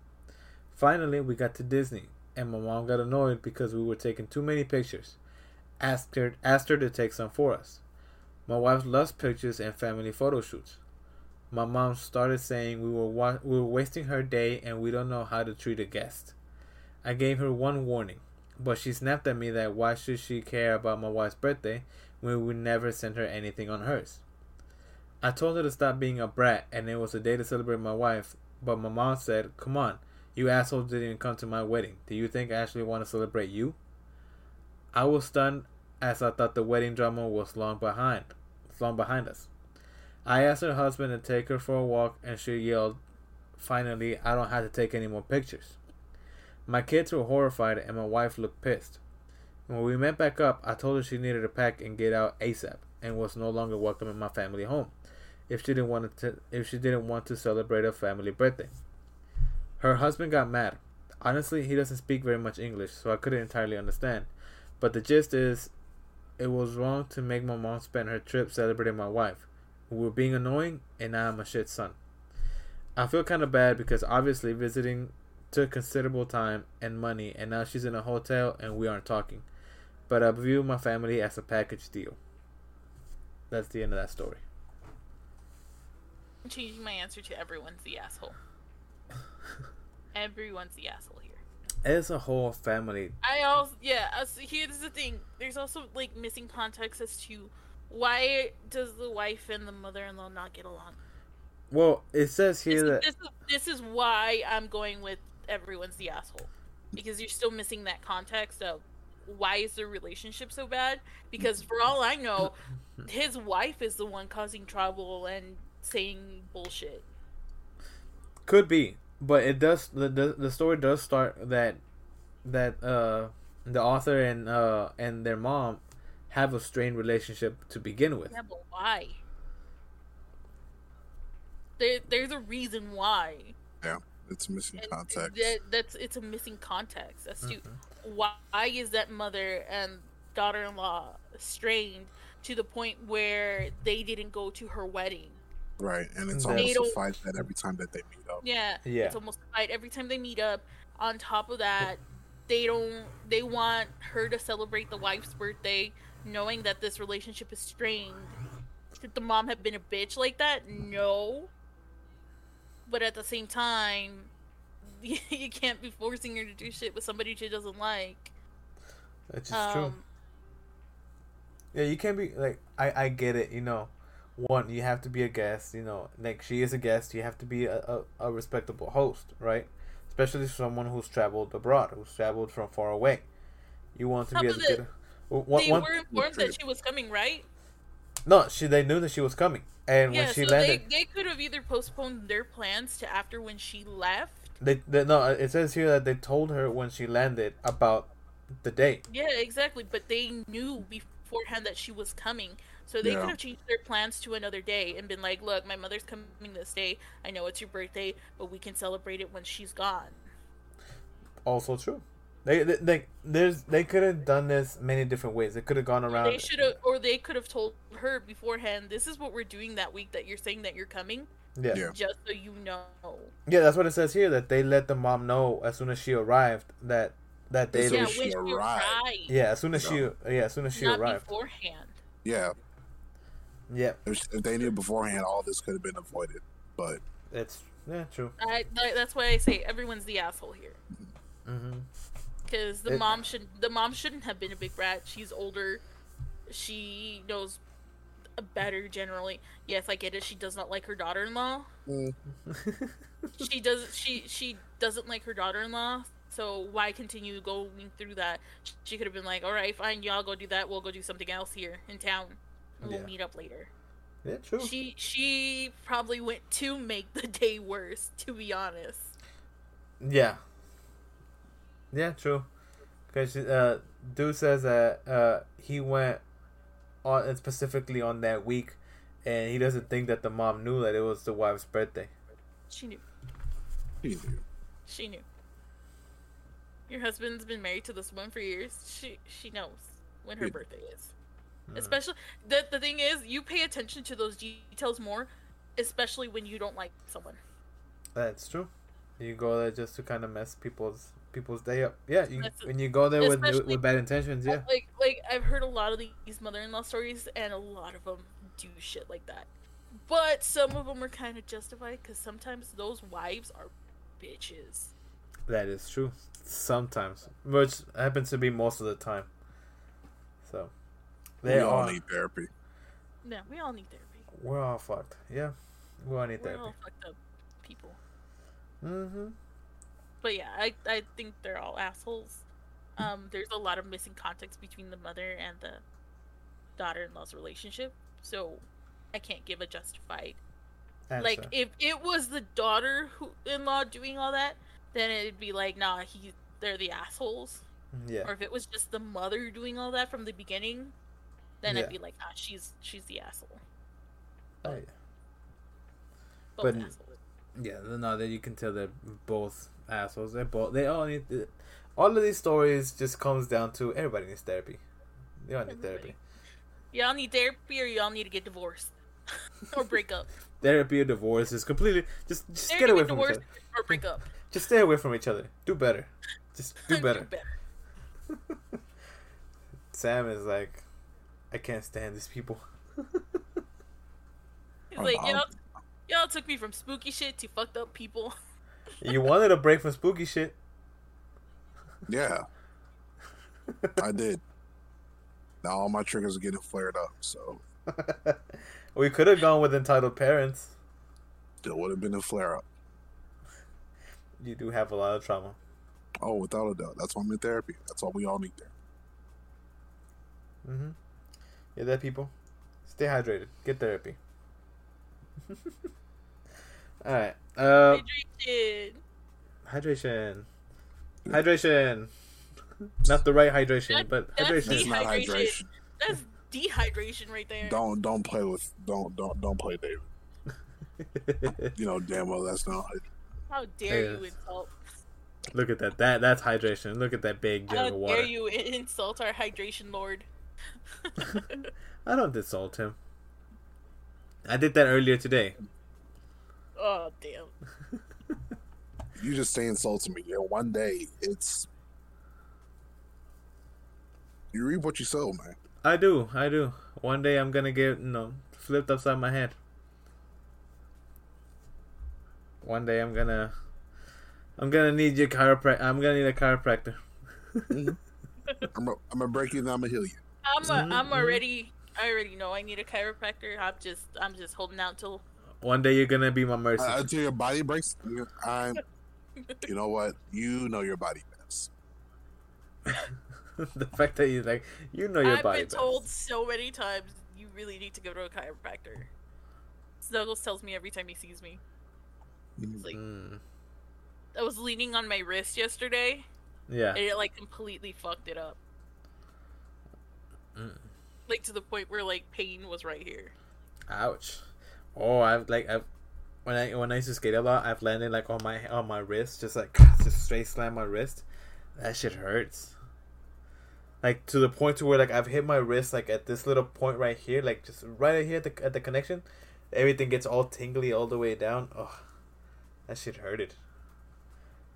Finally, we got to Disney, and my mom got annoyed because we were taking too many pictures. Asked her, asked her to take some for us. My wife loves pictures and family photo shoots. My mom started saying we were wa- we were wasting her day and we don't know how to treat a guest. I gave her one warning, but she snapped at me that why should she care about my wife's birthday when we never sent her anything on hers. I told her to stop being a brat and it was a day to celebrate my wife, but my mom said, "Come on, you assholes didn't even come to my wedding. Do you think I actually want to celebrate you?" I was stunned as I thought the wedding drama was long behind, long behind us. I asked her husband to take her for a walk, and she yelled, Finally, I don't have to take any more pictures. My kids were horrified, and my wife looked pissed. When we met back up, I told her she needed to pack and get out ASAP, and was no longer welcome in my family home if she didn't want to if she didn't want to celebrate a family birthday. Her husband got mad. Honestly, he doesn't speak very much English, so I couldn't entirely understand. But the gist is, it was wrong to make my mom spend her trip celebrating my wife. We were being annoying, and I'm a shit son. I feel kind of bad because obviously visiting took considerable time and money, and now she's in a hotel and we aren't talking. But I view my family as a package deal. That's the end of that story. Changing my answer to everyone's the asshole. Everyone's the asshole here. As a whole family, I also yeah. Uh, so here's the thing. There's also like missing context as to why does the wife and the mother-in-law not get along. well, it says This, that this, is, this is why I'm going with everyone's the asshole because you're still missing that context of why is their relationship so bad? Because for all I know, his wife is the one causing trouble and saying bullshit. could be, but it does. The, the the story does start that that uh the author and uh and their mom have a strained relationship to begin with. Yeah, but why? There, there's a reason why. Yeah, it's missing And context. That, that's it's a missing context as to Mm-hmm. why is that mother and daughter-in-law strained to the point where they didn't go to her wedding. Right, and it's They almost a fight that every time that they meet up. Yeah, Yeah. it's almost a fight every time they meet up. On top of that, they don't. They want her to celebrate the wife's birthday, knowing that this relationship is strained. Should the mom have been a bitch like that? No. But at the same time, you can't be forcing her to do shit with somebody she doesn't like. Which is true. Um, Yeah, you can't be like I I get it, you know. One, you have to be a guest, you know. Like she is a guest, you have to be a, a, a respectable host, right? Especially someone who's traveled abroad, who's traveled from far away. You want to How be as good. One- they one- were informed that she was coming, right? no, she they knew that she was coming, and yeah, when she so landed, they, they could have either postponed their plans to after when she left. they, they no. Uh, it says here that they told her when she landed about the date. Yeah, exactly. But they knew beforehand that she was coming. So they Yeah. could have changed their plans to another day and been like, look, my mother's coming this day. I know it's your birthday, but we can celebrate it when she's gone. Also true. They they, they there's they could have done this many different ways. They could have gone around. They should have, or they could have told her beforehand, this is what we're doing that week that you're saying that you're coming, yeah. Yeah. just so you know. Yeah, that's what it says here. That they let the mom know as soon as she arrived that that they. As soon yeah, as when she she arrived. arrived. Yeah, as soon as she. Yeah, as soon as she not arrived. beforehand. Yeah, Yeah, if, if they knew beforehand, all this could have been avoided. But it's yeah true. I, that's why I say everyone's the asshole here. hmm because the It- mom should the mom shouldn't have been a big brat. She's older. She knows better generally. Yes, I get it. She does not like her daughter-in-law. mm, She does she she doesn't like her daughter-in-law. So why continue going through that? She could have been like, "All right, fine, y'all go do that. We'll go do something else here in town. And We'll Yeah. meet up later." yeah, true. She she probably went to make the day worse, to be honest. Yeah. Yeah, true. Because uh, dude says that uh, he went on specifically on that week, and he doesn't think that the mom knew that it was the wife's birthday. She knew. he knew. She knew. Your husband's been married to this woman for years. She she knows when her Yeah. birthday is. Uh-huh. Especially the the thing is, you pay attention to those details more, especially when you don't like someone. That's true. You go there just to kind of mess people's people's day up. Yeah, you, when you go there with with bad intentions, yeah. Like like I've heard a lot of these mother-in-law stories, and a lot of them do shit like that. But some of them are kind of justified because sometimes those wives are bitches. That is true. Sometimes, which happens to be most of the time. So, they we all are. need therapy. Yeah, we all need therapy. We're all fucked. Yeah, we all need We're therapy. all fucked up people. Mm-hmm. But yeah, I, I think they're all assholes. Um, there's a lot of missing context between the mother and the daughter-in-law's relationship, so I can't give a justified. Like if it was the daughter-in-law doing all that, then it'd be like, nah, he they're the assholes. yeah, Or if it was just the mother doing all that from the beginning, then Yeah. I'd be like, ah, she's she's the asshole. oh, yeah. But- assholes. Yeah, no, that you can tell they're both assholes. They're both. They all need. To, all of these stories just comes down to everybody needs therapy. They all need Everybody. therapy. Y'all need therapy or y'all need to get divorced. or break up. Therapy or divorce is completely just just There get away from each other. or break up. Just stay away from each other. Do better. Just do better. Sam is like, I can't stand these people. He's Oh, like, y'all, y'all took me from spooky shit to fucked up people. you wanted a break from spooky shit. Yeah, I did. Now all my triggers are getting flared up, so we could have gone with entitled parents. there would have been a flare up. You do have a lot of trauma. Oh, without a doubt. That's why I'm in therapy. That's all we all need there. Mm-hmm. Yeah, that people. Stay hydrated. Get therapy. All right. Uh, Hydration. hydration. Hydration. Not the right hydration, That- but that's hydration. It's not hydration. That's dehydration right there. Don't don't play with don't don't don't play David. You know damn well that's not. How dare Yes. you insult? Look at that. That that's hydration. Look at that big How jug of dare you insult our hydration lord? I don't insult him. I did that earlier today. oh damn. You just say insults to me. Yeah, one day it's you reap what you sow, man. I do. I do. One day I'm gonna get you know flipped upside my head. One day I'm gonna I'm gonna need your chiropractor. I'm gonna need a chiropractor. I'm gonna, I'm gonna break you and I'm gonna heal you. I'm a, I'm Mhm. already I already know I need a chiropractor. I'm just I'm just holding out till One day you're gonna be my mercy. Uh, until your body breaks, I'm. You know what? You know your body best. the fact that you like you know your body. I've body been best. told so many times you really need to go to a chiropractor. Snuggles tells me every time he sees me. He's like, Mm, I was leaning on my wrist yesterday, yeah. and it like completely fucked it up. Mm. Like to the point where like pain was right here. Ouch. Oh, I've like I've when I when I used to skate a lot, I've landed like on my on my wrist, just like just straight slam my wrist. That shit hurts. Like to the point to where like I've hit my wrist like at this little point right here, like just right here at the at the connection, everything gets all tingly all the way down. Oh, that shit hurted.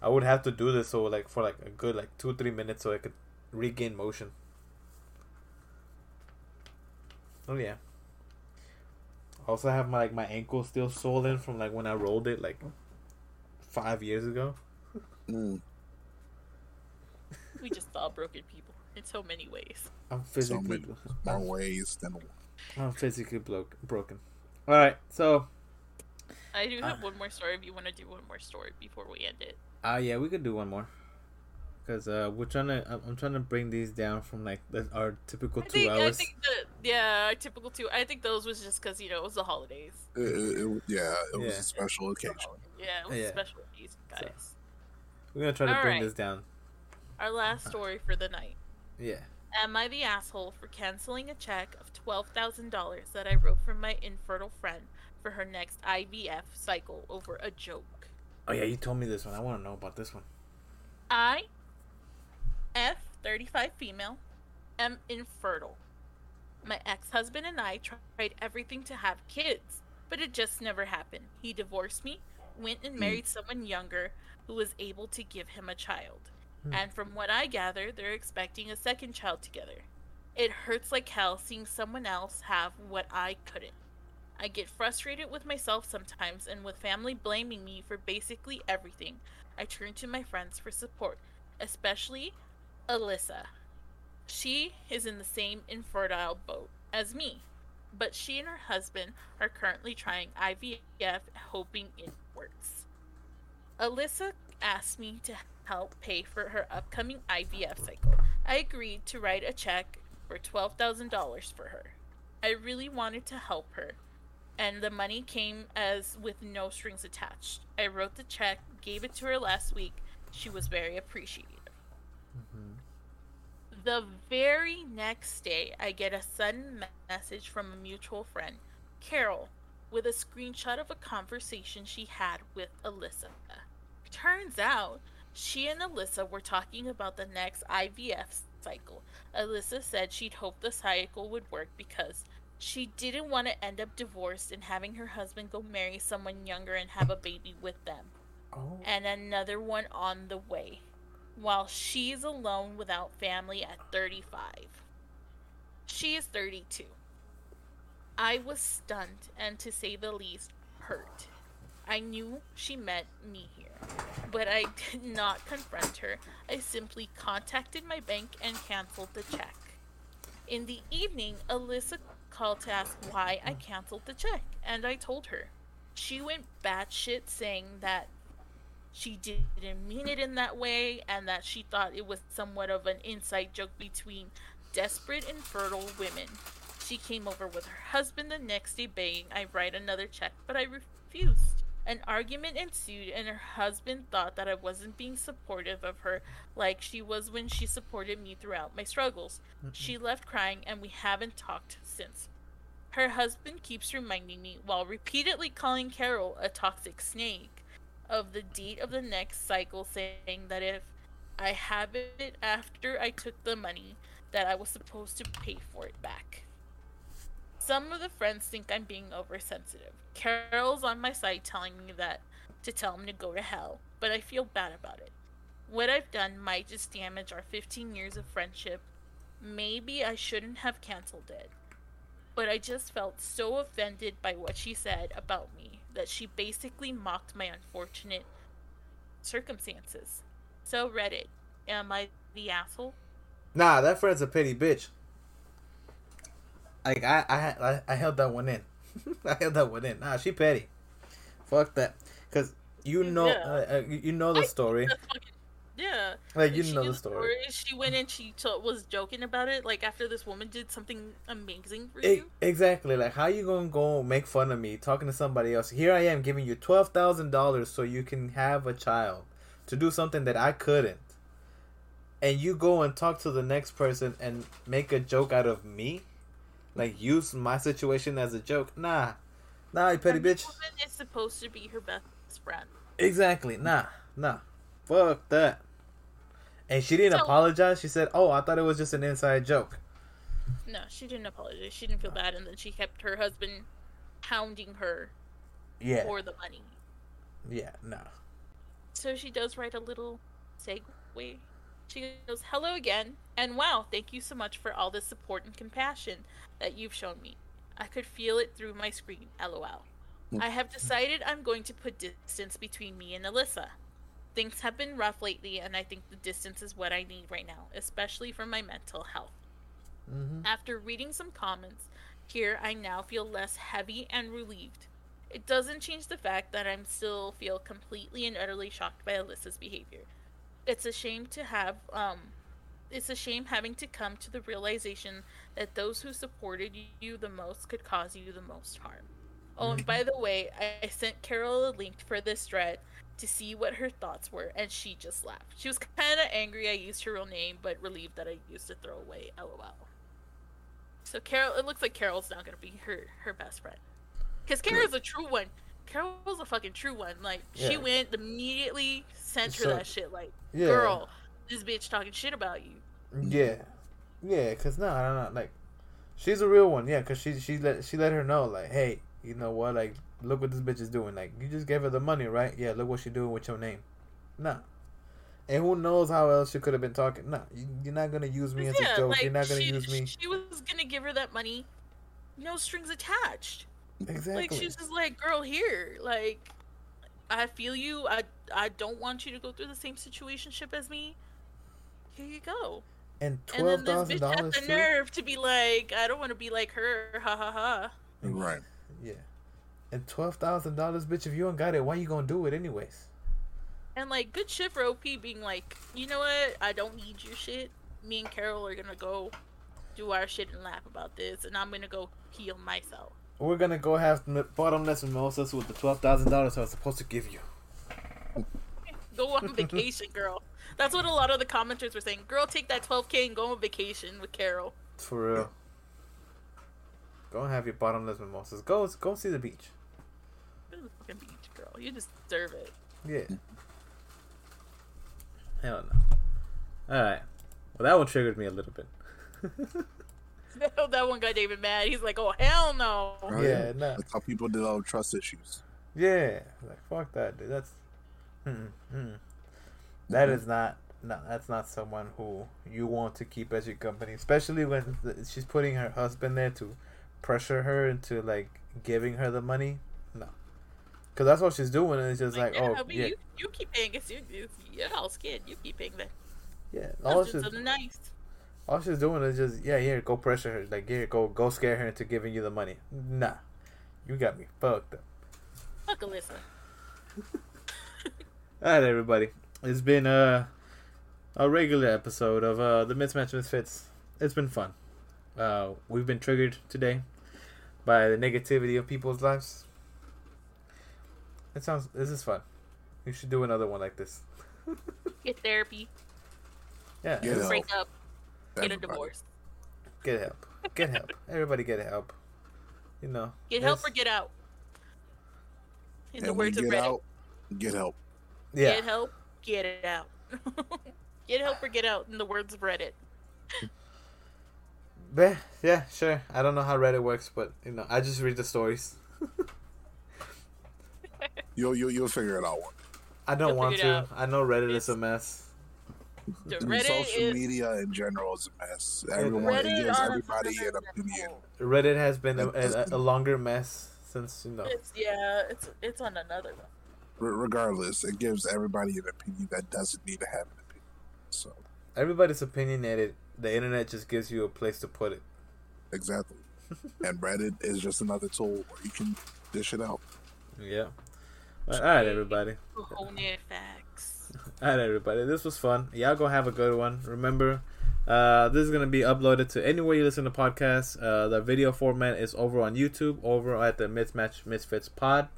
I would have to do this so like for like a good like two three minutes so I could regain motion. Oh yeah. Also I have my like my ankle still swollen from like when I rolled it like five years ago. Mm, We just saw broken people in so many ways. I'm so physically many more ways than one. I'm physically blo- broken. All right, so I do have Uh. one more story if you want to do one more story before we end it. uh yeah, we could do one more. Cause uh, we're trying to. I'm- I'm trying to bring these down from like the, our typical I two think I hours. think that yeah, typical too. I think those was just because you know it was the holidays. It, it, it- yeah, it was Yeah. a special occasion. Yeah, it was Yeah. a special occasion, guys. We're gonna try to bring Alright. this down. Our last uh. story for the night. Yeah. Am I the asshole for canceling a check of $12,000 that I wrote from my infertile friend for her next IVF cycle over a joke? Oh yeah, you told me this one. I want to know about this one. I, F35 female, am infertile. My ex husband and I tried everything to have kids, but it just never happened. He divorced me, went and married someone younger who was able to give him a child. Hmm. And from what I gather, they're expecting a second child together. It hurts like hell seeing someone else have what I couldn't. I get frustrated with myself sometimes and with family blaming me for basically everything. I turn to my friends for support, especially Alyssa. She is in the same infertile boat as me, but she and her husband are currently trying IVF, hoping it works. Alyssa asked me to help pay for her upcoming IVF cycle. I agreed to write a check for $12,000 for her. I really wanted to help her, and the money came as with no strings attached. I wrote the check, gave it to her last week. She was very appreciative. The very next day, I get a sudden message from a mutual friend, Carol, with a screenshot of a conversation she had with Alyssa. Turns out, she and Alyssa were talking about the next IVF cycle. Alyssa said she'd hoped the cycle would work because She didn't want to end up divorced and having her husband go marry someone younger and have a baby with them, Oh. and another one on the way, while she's alone without family at 35. She is 32. I was stunned and, to say the least, hurt. I knew she met me here, but I did not confront her. I simply contacted my bank and canceled the check. In the evening, Alyssa called to ask why I canceled the check, and I told her. She went batshit saying that she didn't mean it in that way and that she thought it was somewhat of an inside joke between desperate and fertile women. She came over with her husband the next day begging I write another check, but I refused. An argument ensued, and her husband thought that I wasn't being supportive of her like she was when she supported me throughout my struggles. She left crying, and we haven't talked since. Her husband keeps reminding me, while repeatedly calling Carol a toxic snake, of the date of the next cycle, saying that if I have it after I took the money, that I was supposed to pay for it back. Some of the friends think I'm being oversensitive. Carol's on my side telling me that to tell him to go to hell, but I feel bad about it. What I've done might just damage our 15 years of friendship. Maybe I shouldn't have canceled it. But I just felt so offended by what she said about me that she basically mocked my unfortunate circumstances. So, Reddit, am I the asshole? Nah, that friend's a petty bitch. Like I, I, I, I held that one in. I held that one in. Nah, she petty. Fuck that. Cause you know, Yeah. uh, uh, you you know the I- story. Yeah. Like you know the story. She went and she t- was joking about it, like after this woman did something amazing for E- you. exactly. Like how you gonna go make fun of me talking to somebody else? Here I am giving you twelve thousand dollars so you can have a child to do something that I couldn't, and you go and talk to the next person and make a joke out of me, like use my situation as a joke. Nah, nah, you petty bitch. woman is supposed to be her best friend. Exactly. Nah, nah. Fuck that. And she didn't So- apologize. She said, "Oh, I thought it was just an inside joke." No, she didn't apologize. She didn't feel bad, and then she kept her husband hounding her Yeah. for the money. Yeah. no. So she does write a little segue. She goes, Hello again, and wow, thank you so much for all the support and compassion that you've shown me. I could feel it through my screen, lol. I have decided I'm going to put distance between me and Alyssa. Things have been rough lately, and I think the distance is what I need right now, especially for my mental health. Mm-hmm. After reading some comments here, I now feel less heavy and relieved. It doesn't change the fact that I'm still feel completely and utterly shocked by Alyssa's behavior. It's a shame to have um it's a shame having to come to the realization that those who supported you the most could cause you the most harm. Oh, and by the way, I I sent Carol a link for this thread to see what her thoughts were, and she just laughed. She was kind of angry I used her real name, but relieved that I used to throw away LOL. So Carol, it looks like Carol's not gonna be her her best friend, because Carol's a true one. Carol's a fucking true one. Like she went immediately sent her So- that shit. Like, Yeah. girl, this bitch talking shit about you. Yeah. Yeah. Cause no, I don't know. Like, she's a real one. Yeah. Cause she she let she let her know like, hey, you know what? Like, look what this bitch is doing. Like, you just gave her the money, right? Yeah. Look what she doing with your name. Nah. And who knows how else she could have been talking? Nah, you, you're not gonna use me as a joke. you're not gonna she, use me. She was gonna give her that money, no strings attached. Exactly. Like she's just like, girl, here, like, I feel you. I I don't want you to go through the same situationship as me. Here you go. and And then this bitch had the nerve to be like, I don't want to be like her. Ha ha ha. Right. Yeah. And twelve thousand dollars, bitch. If you don't got it, why you gonna do it anyways? And like, good shit for OP being like, you know what? I don't need your shit. Me and Carol are gonna go do our shit and laugh about this, and I'm gonna go heal myself. We're gonna go have bottomless mimosas with the twelve thousand dollars I was supposed to give you. Go on vacation, girl. That's what a lot of the commenters were saying. Girl, take that 12k and go on vacation with Carol. For real. Go and have your bottomless mimosas. Go go see the beach. Go to the fucking beach, girl. You deserve it. Yeah. Hell no. Alright. Well that one triggered me a little bit. that one got David mad. He's like, "Oh hell no!" Oh, yeah, yeah. no. That's how people develop trust issues. Yeah, like fuck that, dude. That's, hmm, hmm. That is not, no, that's not someone who you want to keep as your company, especially when the, she's putting her husband there to pressure her into like giving her the money. No, because that's what she's doing. It's just like, yeah, oh but yeah, you, you keep paying us. You, you, you're all scared. You keep paying that. yeah. All she's, nice. all she's doing is just, yeah, here, go pressure her. Like, here, go, go scare her into giving you the money. Nah, you got me fucked up. Fuck Alyssa. All right, everybody. It's been uh, a regular episode of uh, the Mismatch Misfits. It's been fun. Uh, we've been triggered today by the negativity of people's lives. It sounds. This is fun. We should do another one like this. Get therapy. Yeah, Get it's- help. Break up. Get a divorce. get help. Get help. Everybody get help. You know. Get help or get out. In the And when words you of get Reddit. out, get help. Yeah. Get help. Get it out. get help or get out. In the words of Reddit. Yeah, yeah, sure. I don't know how Reddit works, but you know, I just read the stories. You'll you'll you'll figure it out. I don't You'll want to. I know Reddit is a mess. The Reddit social is media in general is a mess. Everyone Reddit gives on everybody an opinion. Reddit has been a, a, a longer mess since you know. It's yeah, it's it's on another one. R- regardless, it gives everybody an opinion that doesn't need to have an opinion. So Everybody's opinionated. The internet just gives you a place to put it. exactly. and Reddit is just another tool where you can dish it out. Yeah. All right, everybody. Cojones facts. All right, everybody. This was fun. Y'all go have a good one. Remember, uh, this is gonna be uploaded to anywhere you listen to podcasts. Uh, the video format is over on YouTube, over at the Mismatch Misfits Pod.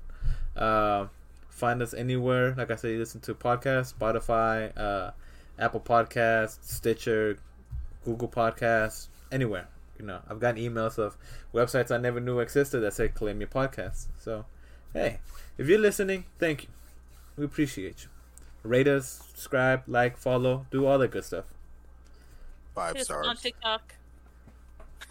Uh, find us anywhere. Like I said, you listen to podcasts, Spotify, uh, Apple Podcasts, Stitcher, Google Podcasts, anywhere. You know, I've gotten emails of websites I never knew existed that say claim your podcast. So, hey, if you're listening, thank you. We appreciate you. Rate us, subscribe, like, follow, do all that good stuff. Five It's on. TikTok.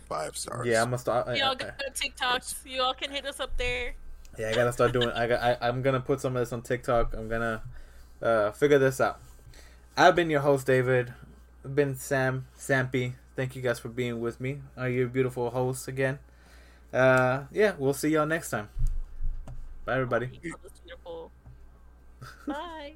Five stars. Yeah, I'm gonna start. I, Y'all I, got TikToks. You all can hit us up there. yeah, I gotta start doing. I got. I, I'm gonna put some of this on TikTok. I'm gonna uh, figure this out. I've been your host, David. Been Sam Sampy. Thank you guys for being with me. Are you beautiful hosts again? Uh, yeah, we'll see y'all next time. Bye, everybody. Bye.